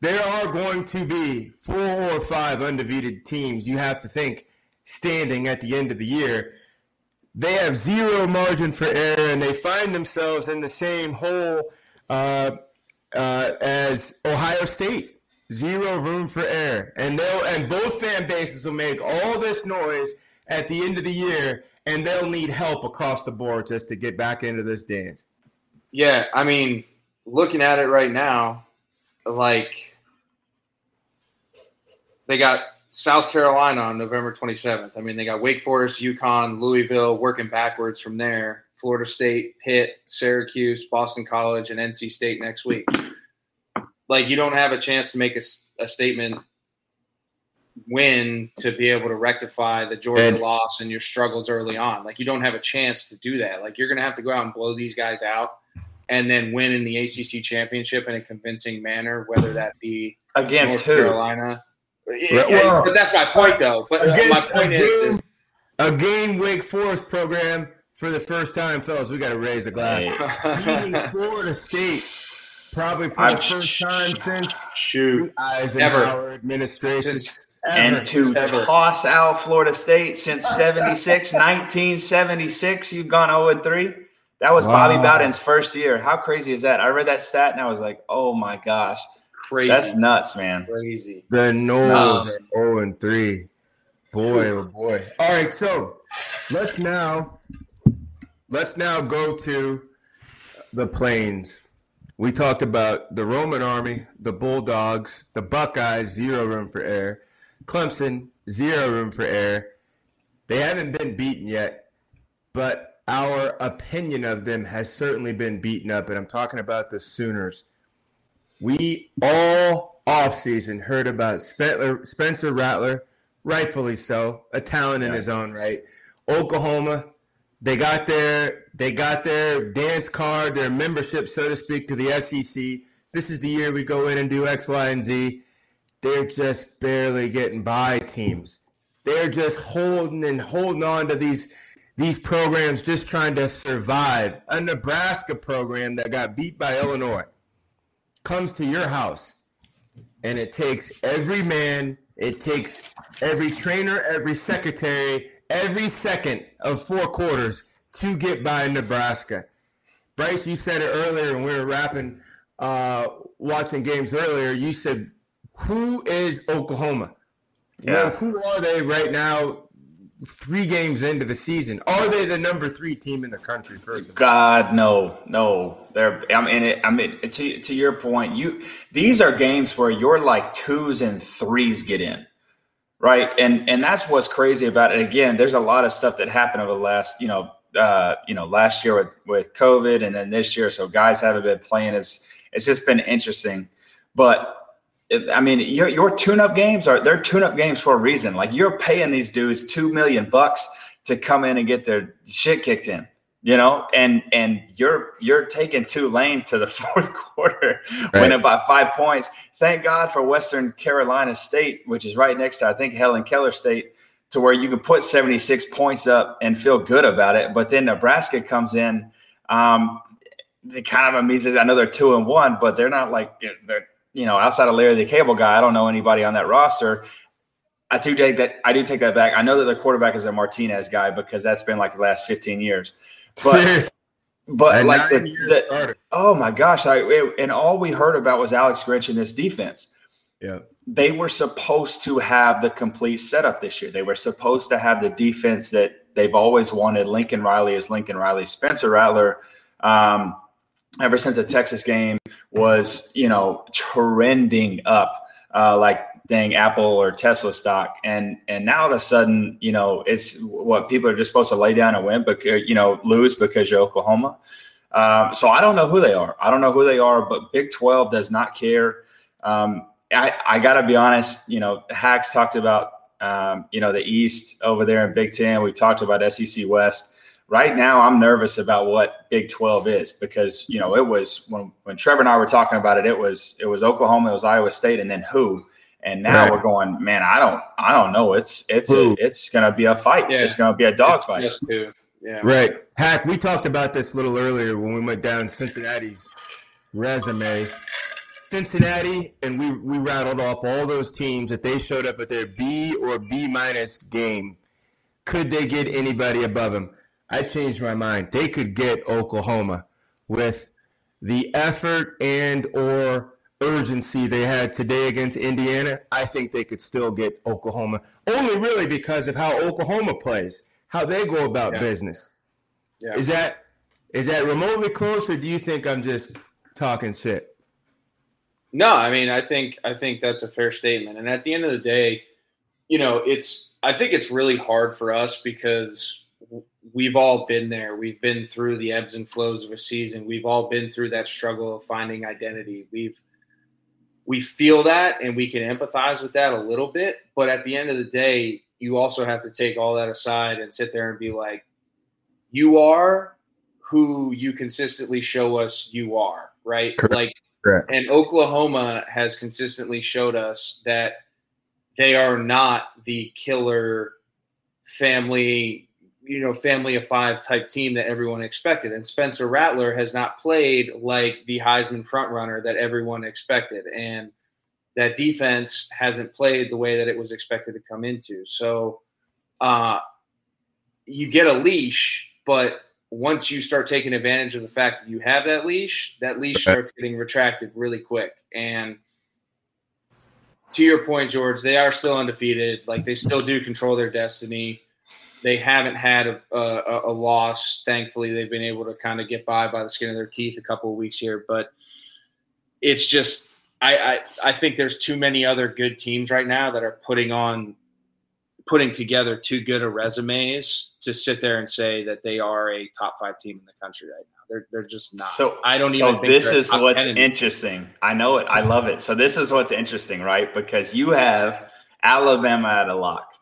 There are going to be four or five undefeated teams. You have to think standing at the end of the year they have zero margin for error and they find themselves in the same hole uh, uh, as Ohio State. Zero room for error, and they'll and both fan bases will make all this noise at the end of the year, and they'll need help across the board just to get back into this dance. Yeah, I mean, looking at it right now, like they got South Carolina on November 27th. I mean, they got Wake Forest, UConn, Louisville, working backwards from there. Florida State, Pitt, Syracuse, Boston College, and NC State next week. Like, you don't have a chance to make a statement win to be able to rectify the Georgia And- loss and your struggles early on. Like, you don't have a chance to do that. Like, you're going to have to go out and blow these guys out and then win in the ACC championship in a convincing manner, whether that be Against North who? Carolina. Yeah, well, but that's my point, though. But uh, my Against point a is, game, is a game Wake Forest program for the first time, fellas. We got to raise a glass. Beating Florida State, probably for I'm- the first time since shoot Eisenhower administration. since and to Ever. toss out Florida State since 76, 1976, you've gone 0 and 3. That was Bobby Bowden's first year. How crazy is that? I read that stat and I was like, oh my gosh, crazy, that's nuts, man. crazy. The Noles No. are 0 and 3. Boy, oh boy. All right, so let's now let's now go to the plains. We talked about the Roman army, the Bulldogs, the Buckeyes, zero room for air. Clemson, zero room for air. They haven't been beaten yet, but our opinion of them has certainly been beaten up, and I'm talking about the Sooners. We all offseason heard about Spencer, Spencer Rattler, rightfully so, a talent in Yeah. his own right. Oklahoma, they got their they got their dance card, their membership, so to speak, to the SEC. This is the year we go in and do X, Y, and Z. They're just barely getting by teams. They're just holding and holding on to these these programs, just trying to survive. A Nebraska program that got beat by Illinois comes to your house and it takes every man, it takes every trainer, every secretary, every second of four quarters to get by Nebraska. Bryce, you said it earlier when we were wrapping, uh, watching games earlier. You said, "Who is Oklahoma? Yeah. Well, who are they right now? three games into the season. Are they the number three team in the country? First, God, no, no. They're. I mean, it, I mean, to to your point, you these are games where you're like twos and threes get in, right? And and that's what's crazy about it. Again, there's a lot of stuff that happened over the last, you know, uh, you know, last year with with COVID, and then this year, so guys haven't been playing. It's it's just been interesting, but I mean, your your tune-up games are they're tune-up games for a reason. Like you're paying these dudes two million bucks to come in and get their shit kicked in, you know, and and you're you're taking Tulane to the fourth quarter, right. winning by five points. Thank God for Western Carolina State, which is right next to I think Helen Keller State, to where you can put 76 points up and feel good about it. But then Nebraska comes in. Um, they kind of amazing. I know they're two and one, but they're not like they're you know, outside of Larry the Cable Guy, I don't know anybody on that roster. I do take that. I do take that back. I know that the quarterback is a Martinez guy because that's been like the last 15 years. But, Seriously. but like the, the, oh my gosh, I it, and all we heard about was Alex Grinch and this defense. Yeah, they were supposed to have the complete setup this year. They were supposed to have the defense that they've always wanted. Lincoln Riley is Lincoln Riley. Spencer Rattler. Um, ever since the Texas game was, you know, trending up uh, like dang Apple or Tesla stock, and and now all of a sudden, you know, it's what people are just supposed to lay down and win, but you know, lose because you're Oklahoma. Um, so I don't know who they are. I don't know who they are, but Big Twelve does not care. Um, I, I got to be honest. You know, Hacks talked about um, you know the East over there in Big Ten. We talked about SEC West right now I'm nervous about what Big 12 is because you know it was when when Trevor and I were talking about it it was it was Oklahoma it was Iowa State and then who and now right. we're going man I don't I don't know. It's it's a, it's going to be a fight. Yeah. it's going to be a dog fight. just two. yeah. Right. Hack we talked about this a little earlier when we went down Cincinnati's resume. Cincinnati and we we rattled off all those teams that they showed up at their B or B minus game. Could they get anybody above them? I changed my mind. They could get Oklahoma with the effort and or urgency they had today against Indiana. I think they could still get Oklahoma. Only really because of how Oklahoma plays, how they go about yeah. business. Yeah. Is that is that remotely close, or do you think I'm just talking shit? No, I mean I think I think that's a fair statement. And at the end of the day, you know, it's I think it's really hard for us because we've all been there. We've been through the ebbs and flows of a season. We've all been through that struggle of finding identity. We've we feel that and we can empathize with that a little bit, but at the end of the day, you also have to take all that aside and sit there and be like you are who you consistently show us you are, right? Correct. Like Correct. and Oklahoma has consistently showed us that they are not the killer family you know family of five type team that everyone expected. And spencer rattler has not played like the heisman frontrunner that everyone expected. And that defense hasn't played the way that it was expected to come into. So uh, you get a leash but once you start taking advantage of the fact that you have that leash that leash starts getting retracted really quick. And to your point george they are still undefeated. Like they still do control their destiny they haven't had a, a, a, loss. Thankfully, they've been able to kind of get by by the skin of their teeth a couple of weeks here. But it's just, I, I, I think there's too many other good teams right now that are putting on, putting together too good of resumes to sit there and say that they are a top five team in the country right now. They're, they're just not. So I don't so even. So this is what's interesting. I know it. I love it. So this is what's interesting, right? Because you have Alabama at a lock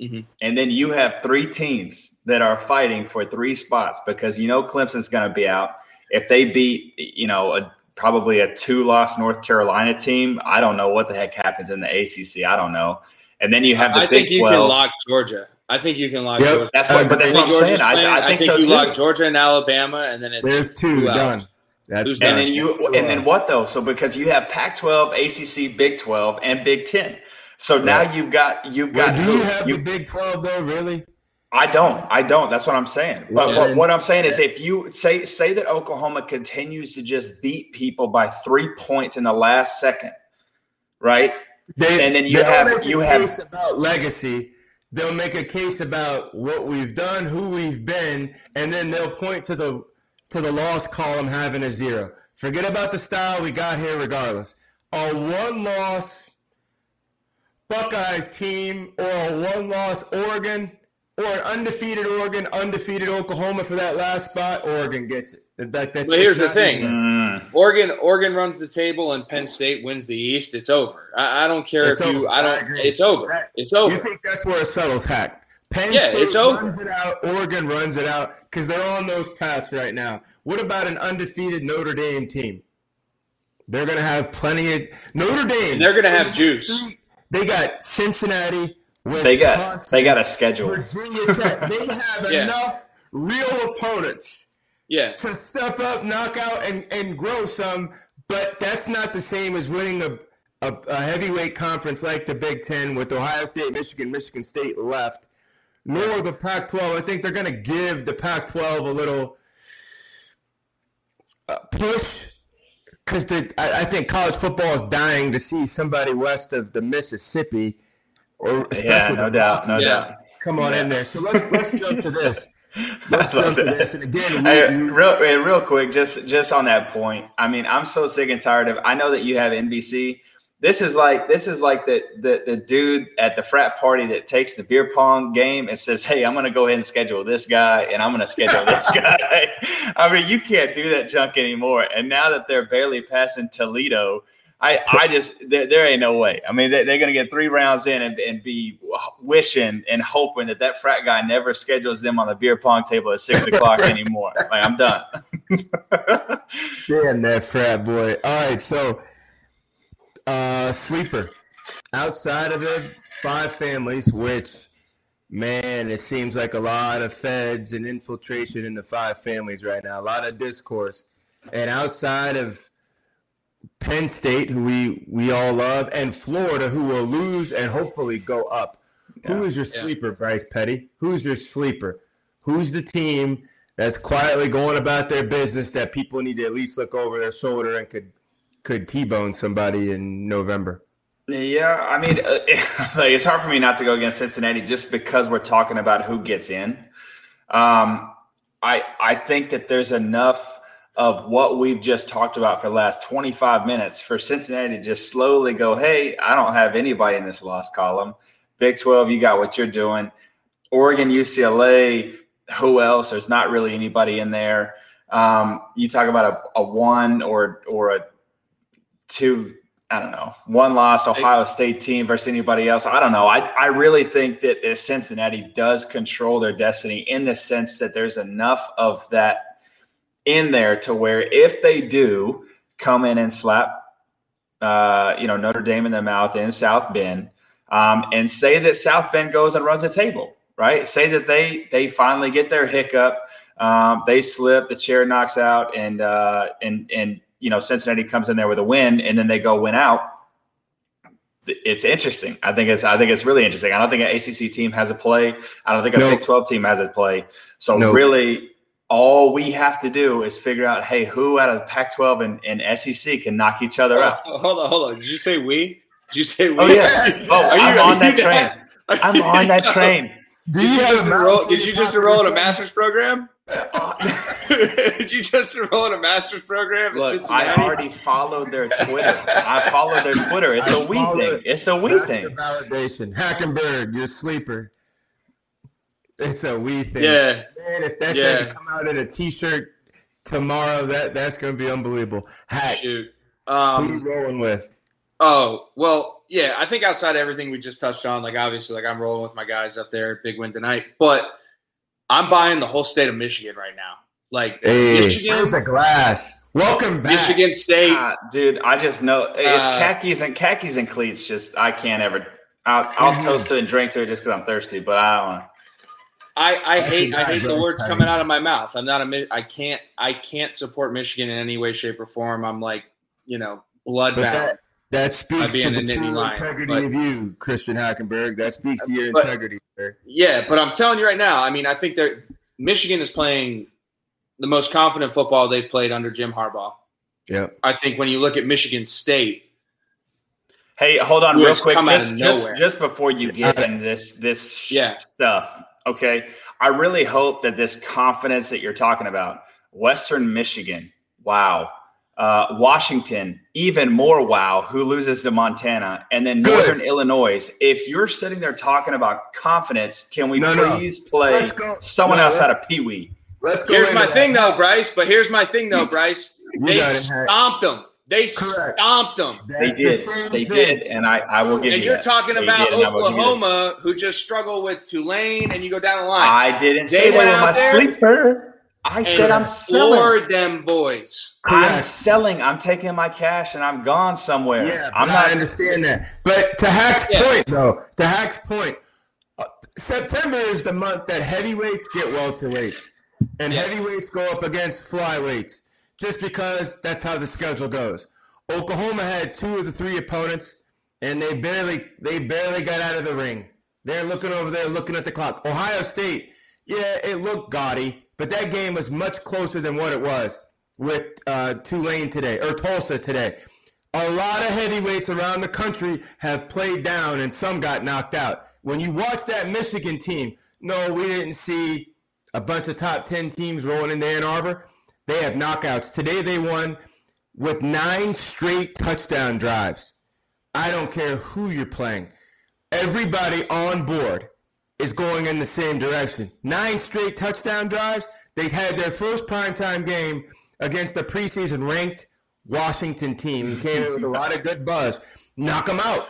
Mm-hmm. And then you have three teams that are fighting for three spots because you know Clemson's going to be out. If they beat, you know, a, probably a two-loss North Carolina team, I don't know what the heck happens in the ACC. I don't know. And then you have the big I Big think you 12. can lock Georgia. I think you can lock yep. Georgia. That's what, but that's what I'm saying. I, I, think, I think so you too. lock Georgia and Alabama, and then it's there's two done. That's and then you and then what though? So because you have Pac-12, ACC, Big 12, and Big 10. So now you've got you've got. Well, do you have you, the Big Twelve though? Really? I don't. I don't. That's what I'm saying. But what, what, I'm saying is, if you say say that Oklahoma continues to just beat people by three points in the last second, right? They, and then you have you have about legacy. they'll make a case about what we've done, who we've been, and then they'll point to the to the loss column having a zero. Forget about the style we got here, regardless. A one loss Buckeyes team or a one loss Oregon or an undefeated Oregon, undefeated Oklahoma for that last spot, Oregon gets it. That, that's, but here's the thing: Mm. Oregon, Oregon runs the table, and Penn State wins the East. It's over. I, I don't care It's if you. over. I I don't. agree. it's over. It's over. You think that's where it settles, Hack? Penn Yeah, State it's over. runs it out. Oregon runs it out because they're on those paths right now. What about an undefeated Notre Dame team? They're going to have plenty of Notre Dame. And they're gonna have juice. They got Cincinnati, Wisconsin, They got they got a schedule. Virginia Tech. They have Yeah. enough real opponents yeah, to step up, knock out, and, and grow some. But that's not the same as winning a, a, a heavyweight conference like the Big Ten with Ohio State, Michigan, Michigan State left, nor the Pac 12. I think they're going to give the Pac 12 a little uh, push because I, I think college football is dying to see somebody west of the Mississippi. Or Yeah, especially no doubt, no Yeah. doubt. Come on in there. So let's let's jump to this. Let's jump to this. And again, we, Hey, real, real quick, just just on that point. I mean, I'm so sick and tired of. I know that you have NBC. This is like this is like the the the dude at the frat party that takes the beer pong game and says, "Hey, I'm going to go ahead and schedule this guy, and I'm going to schedule this guy." I mean, you can't do that junk anymore. And now that they're barely passing Toledo, I I just there, there ain't no way. I mean, they, they're going to get three rounds in and, and be wishing and hoping that that frat guy never schedules them on the beer pong table at six o'clock anymore. Like I'm done. Damn that frat boy. All right, so uh sleeper. Outside of the five families, which man, it seems like a lot of feds and infiltration in the five families right now. A lot of discourse. And outside of Penn State, who we we all love, and Florida, who will lose and hopefully go up. Who is your Yeah. sleeper, Bryce Petty? Who's your sleeper? Who's the team that's quietly going about their business that people need to at least look over their shoulder and could could t-bone somebody in November? Yeah, I mean, uh, like it's hard for me not to go against Cincinnati just because we're talking about who gets in. Um, I I think that there's enough of what we've just talked about for the last 25 minutes for Cincinnati to just slowly go, hey, I don't have anybody in this loss column. Big 12, you got what you're doing. Oregon, UCLA, who else? There's not really anybody in there. Um, you talk about a, a one or or a two I don't know, one loss Ohio State team versus anybody else. I don't know. I, I really think that this Cincinnati does control their destiny in the sense that there's enough of that in there to where if they do come in and slap, uh, you know, Notre Dame in the mouth in South Bend, um, and say that South Bend goes and runs the table, right? Say that they they finally get their hiccup, um, they slip, the chair knocks out, and uh, and and you know Cincinnati comes in there with a win, and then they go win out. It's interesting. I think it's I think it's really interesting. I don't think an ACC team has a play. I don't think a No. Big Twelve team has a play. So No. really, all we have to do is figure out, hey, who out of Pac-12 and, and SEC can knock each other out? Oh, hold on, hold on. Did you say we? Did you say we? Oh yeah. Oh, Are you- I'm are on that train. that- I'm on that train. Did you, have just a enroll? Did you just enroll in a master's program? did you just enroll in a master's program in Look, Cincinnati? I already followed their Twitter. I followed their Twitter. It's I a we thing. It's a we thing. validation. Hackenberg, your sleeper. It's a we thing. yeah, Man, if that Yeah. thing come out in a t-shirt tomorrow, that that's gonna be unbelievable. Hack, shoot. who you Um, rolling with? oh well, yeah. I think outside of everything we just touched on, like obviously, like I'm rolling with my guys up there. Big win tonight, but I'm buying the whole state of Michigan right now. Like Hey, Michigan, where's the glass? Welcome back. Michigan State. Ah, dude, I just know it's Uh, khakis and khakis and cleats. Just I can't ever. I'll, I'll toast to it and drink to it just because I'm thirsty, but I don't want. I, I hate a I guy, hate the words coming out of my mouth. I'm not a Mi- I can't I can't support Michigan in any way, shape, or form. I'm like you know blood But bound. that, that speaks I'd to the the true Lion, integrity but- of you, Christian Hackenberg. That speaks to your But- integrity, sir. Yeah, but I'm telling you right now. I mean, I think that Michigan is playing the most confident football they've played under Jim Harbaugh. Yeah, I think when you look at Michigan State, Hey, hold on real quick. Just, just, just before you get into this this Yeah. stuff, okay? I really hope that this confidence that you're talking about, Western Michigan, wow. Uh, Washington, even more wow, who loses to Montana, and then Good. Northern Illinois. If you're sitting there talking about confidence, can we No, no. please play someone No, out of Pee Wee? Let's go. Here's my that. thing though, Bryce. But here's my thing though, Bryce. They got it, Hank. stomped them. They Correct. stomped them. They That's the did. same They thing. did, and I, I will give And you you're that. talking They about did, and I will give you that. Oklahoma, who just struggled with Tulane, and you go down the line. I didn't They say they went were out my there sleeper. I and said I'm selling. floored them boys. I'm Correct. selling. I'm taking my cash and I'm gone somewhere. Yeah, I'm not. I understand that. But to Hack's Yeah. point, though, to Hack's point, uh, September is the month that heavyweights get welterweights, and Yeah. heavyweights go up against flyweights, just because that's how the schedule goes. Oklahoma had two of the three opponents, and they barely they barely got out of the ring. They're looking over there, looking at the clock. Ohio State, yeah, it looked gaudy, but that game was much closer than what it was with uh, Tulane today or Tulsa today. A lot of heavyweights around the country have played down, and some got knocked out. When you watch that Michigan team, no, we didn't see a bunch of top 10 teams rolling into Ann Arbor. They have knockouts. Today they won with nine straight touchdown drives. I don't care who you're playing. Everybody on board is going in the same direction. Nine straight touchdown drives. They've had their first primetime game against a preseason ranked Washington team who came in with a lot of good buzz. Knock them out.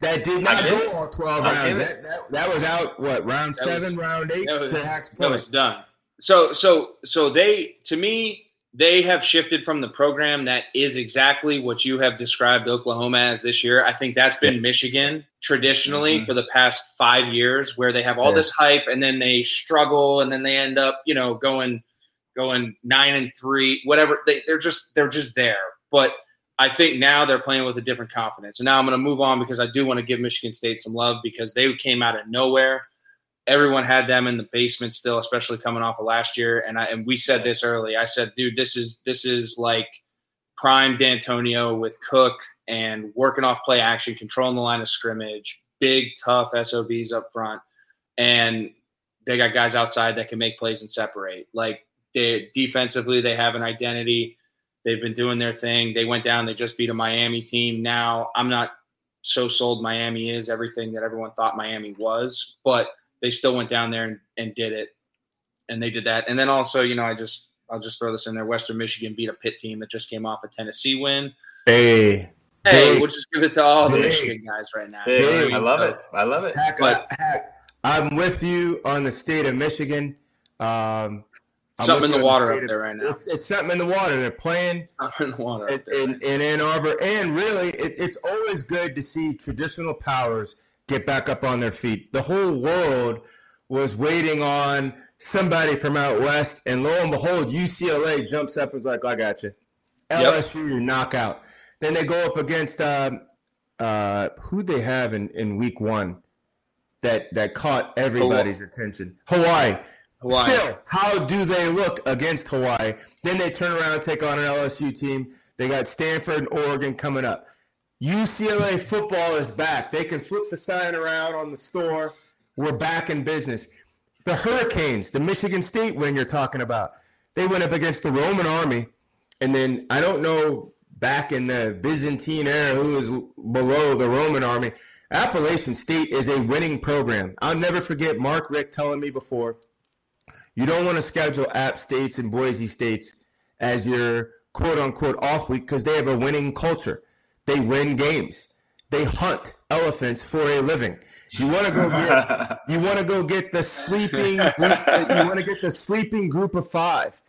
That did not go all 12 I'll rounds. That, that, that was out, what, round That seven, was- round eight? was- to Hack's That was done. So so so they to me they have shifted from the program that is exactly what you have described Oklahoma as this year. I think that's been Michigan traditionally Mhm. for the past five years, where they have all Yeah. this hype and then they struggle and then they end up, you know, going going nine and three, whatever. They, they're just they're just there. But I think now they're playing with a different confidence. And now I'm going to move on because I do want to give Michigan State some love because they came out of nowhere everyone had them in the basement still, especially coming off of last year. And I and we said this early. I said, dude, this is this is like prime Dantonio with Cook and working off play action, controlling the line of scrimmage, big tough SOBs up front, and they got guys outside that can make plays and separate. Like they defensively, they have an identity. They've been doing their thing. They went down. They just beat a Miami team. Now I'm not so sold Miami is everything that everyone thought Miami was, but they still went down there and, and did it. And they did that. And then also, you know, I just I'll just throw this in there. Western Michigan beat a Pitt team that just came off a Tennessee win. Hey, Hey, Big. we'll just give it to all the Big. Michigan guys right now. Big. Big. I love it. I love it. Hack, But- Hack, I'm with you on the state of Michigan. Um, Something in the water state up of- there right now. It's, it's something in the water. They're playing Something in the water up in, there. in, in Ann Arbor, and really, it, it's always good to see traditional powers get back up on their feet. The whole world was waiting on somebody from out west, and lo and behold, UCLA jumps up and is like, "I got you." LSU Yep. Knockout. Then they go up against um, uh, who they have in, in week one that that caught everybody's attention. Hawaii. Hawaii. Still, how do they look against Hawaii? Then they turn around and take on an LSU team. They got Stanford and Oregon coming up. UCLA football is back. They can flip the sign around on the store. We're back in business. The Hurricanes, the Michigan State win you're talking about, they went up against the Roman army. And then I don't know back in the Byzantine era who was below the Roman army. Appalachian State is a winning program. I'll never forget Mark Richt telling me before you don't want to schedule App States and Boise States as your quote unquote off week because they have a winning culture. They win games. They hunt elephants for a living. You want to go get you want to go get the sleeping group, you want to get the sleeping group of five.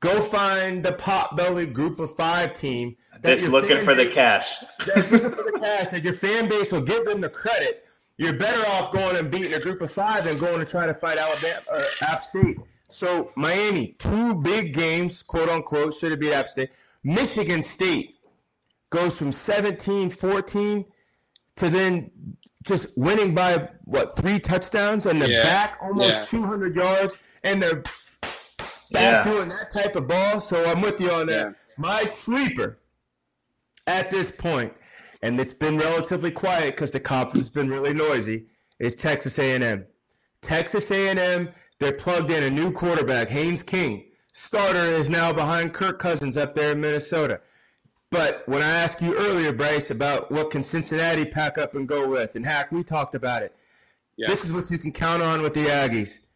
Go find the pot belly group of five team. that That's looking for the cash. that's looking for the cash, and your fan base will give them the credit. You're better off going and beating a group of five than going to try to fight Alabama or App State. So Miami, two big games, quote unquote, should have beat App State. Michigan State goes from 17-14 to then just winning by what three touchdowns and they're Yeah. back almost Yeah. 200 yards and they're Yeah. back doing that type of ball. So I'm with you on that. Yeah. My sleeper at this point, and it's been relatively quiet because the conference has been really noisy, is Texas A&M. Texas A&M, they're plugged in a new quarterback, Haynes King. Starter is now behind Kirk Cousins up there in Minnesota. But when I asked you earlier, Bryce, about what can Cincinnati pack up and go with, and Hack, we talked about it. Yeah. This is what you can count on with the Aggies.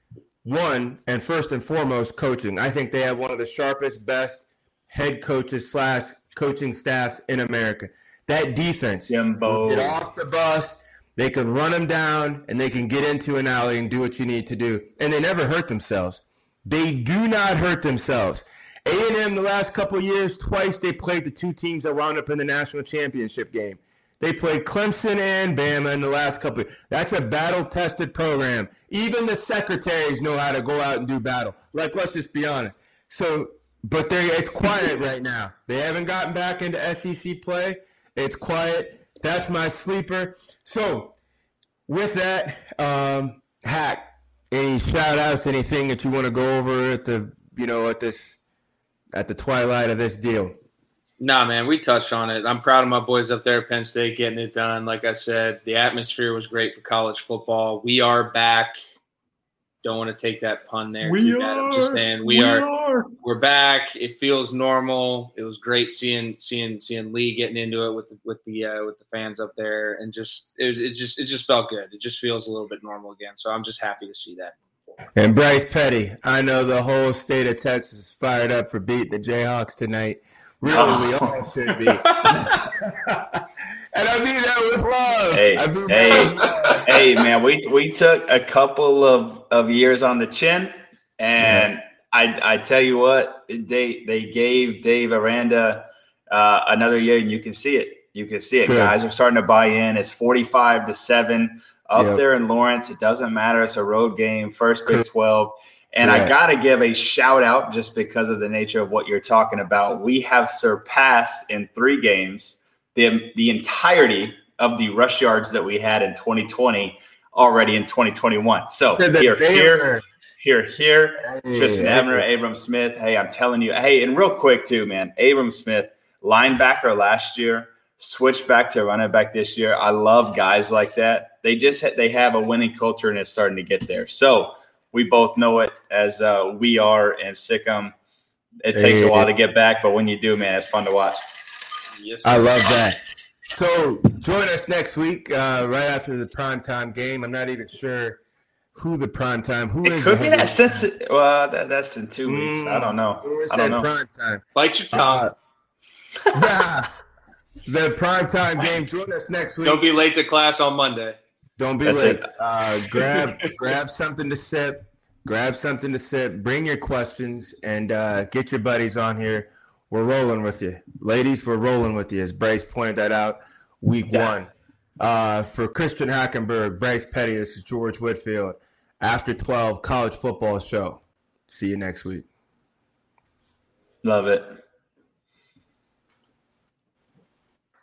One, and first and foremost, coaching. I think they have one of the sharpest, best head coaches slash coaching staffs in America. That defense, Jimbo. get off the bus. They can run them down, and they can get into an alley and do what you need to do. And they never hurt themselves. They do not hurt themselves. A&M the last couple years, twice they played the two teams that wound up in the national championship game. They played Clemson and Bama in the last couple. That's a battle-tested program. Even the secretaries know how to go out and do battle. Like, let's just be honest. So, but they it's quiet right now. They haven't gotten back into SEC play. It's quiet. That's my sleeper. So, with that, um, hack. Any shout outs? Anything that you want to go over at the you know at this at the twilight of this deal? Nah, man, we touched on it. I'm proud of my boys up there at Penn State getting it done. Like I said, the atmosphere was great for college football. We are back. Don't want to take that pun there. We are. I'm just saying we, we are, are, We're back. It feels normal. It was great seeing seeing seeing Lee getting into it with the, with the uh, with the fans up there, and just it was it just it just felt good. It just feels a little bit normal again. So I'm just happy to see that. And Bryce Petty, I know the whole state of Texas is fired up for beating the Jayhawks tonight. Really, oh. we all should be. and I mean that with love. Hey, hey, hey, man, we we took a couple of, of years on the chin, and yeah. I I tell you what, they they gave Dave Aranda uh, another year, and you can see it. You can see it. Good. Guys are starting to buy in. It's forty five to seven up yep. there in Lawrence. It doesn't matter. It's a road game, first Big 12. And yeah. I got to give a shout out just because of the nature of what you're talking about. We have surpassed in three games the, the entirety of the rush yards that we had in 2020 already in 2021. So here, here, here, here, hey, Trestan Ebner, Abram Smith. Hey, I'm telling you. Hey, and real quick too, man. Abram Smith, linebacker last year, switched back to running back this year. I love guys like that. They just they have a winning culture and it's starting to get there. So we both know it as uh, we are and Sic 'em. It takes a while to get back, but when you do, man, it's fun to watch. Yes, I love that. So join us next week, uh, right after the primetime game. I'm not even sure who the primetime. Who it could be that since well, that, that's in two weeks. Mm, I don't know. I don't know. Primetime. Bite your tongue. Uh, the primetime game. Join us next week. Don't be late to class on Monday. Don't be That's late. Uh, grab grab something to sip. Grab something to sip. Bring your questions and uh, get your buddies on here. We're rolling with you, ladies. We're rolling with you. As Bryce pointed that out, week yeah. one. Uh, for Christian Hackenberg, Bryce Petty, this is George Whitfield. After 12, college football show. See you next week. Love it.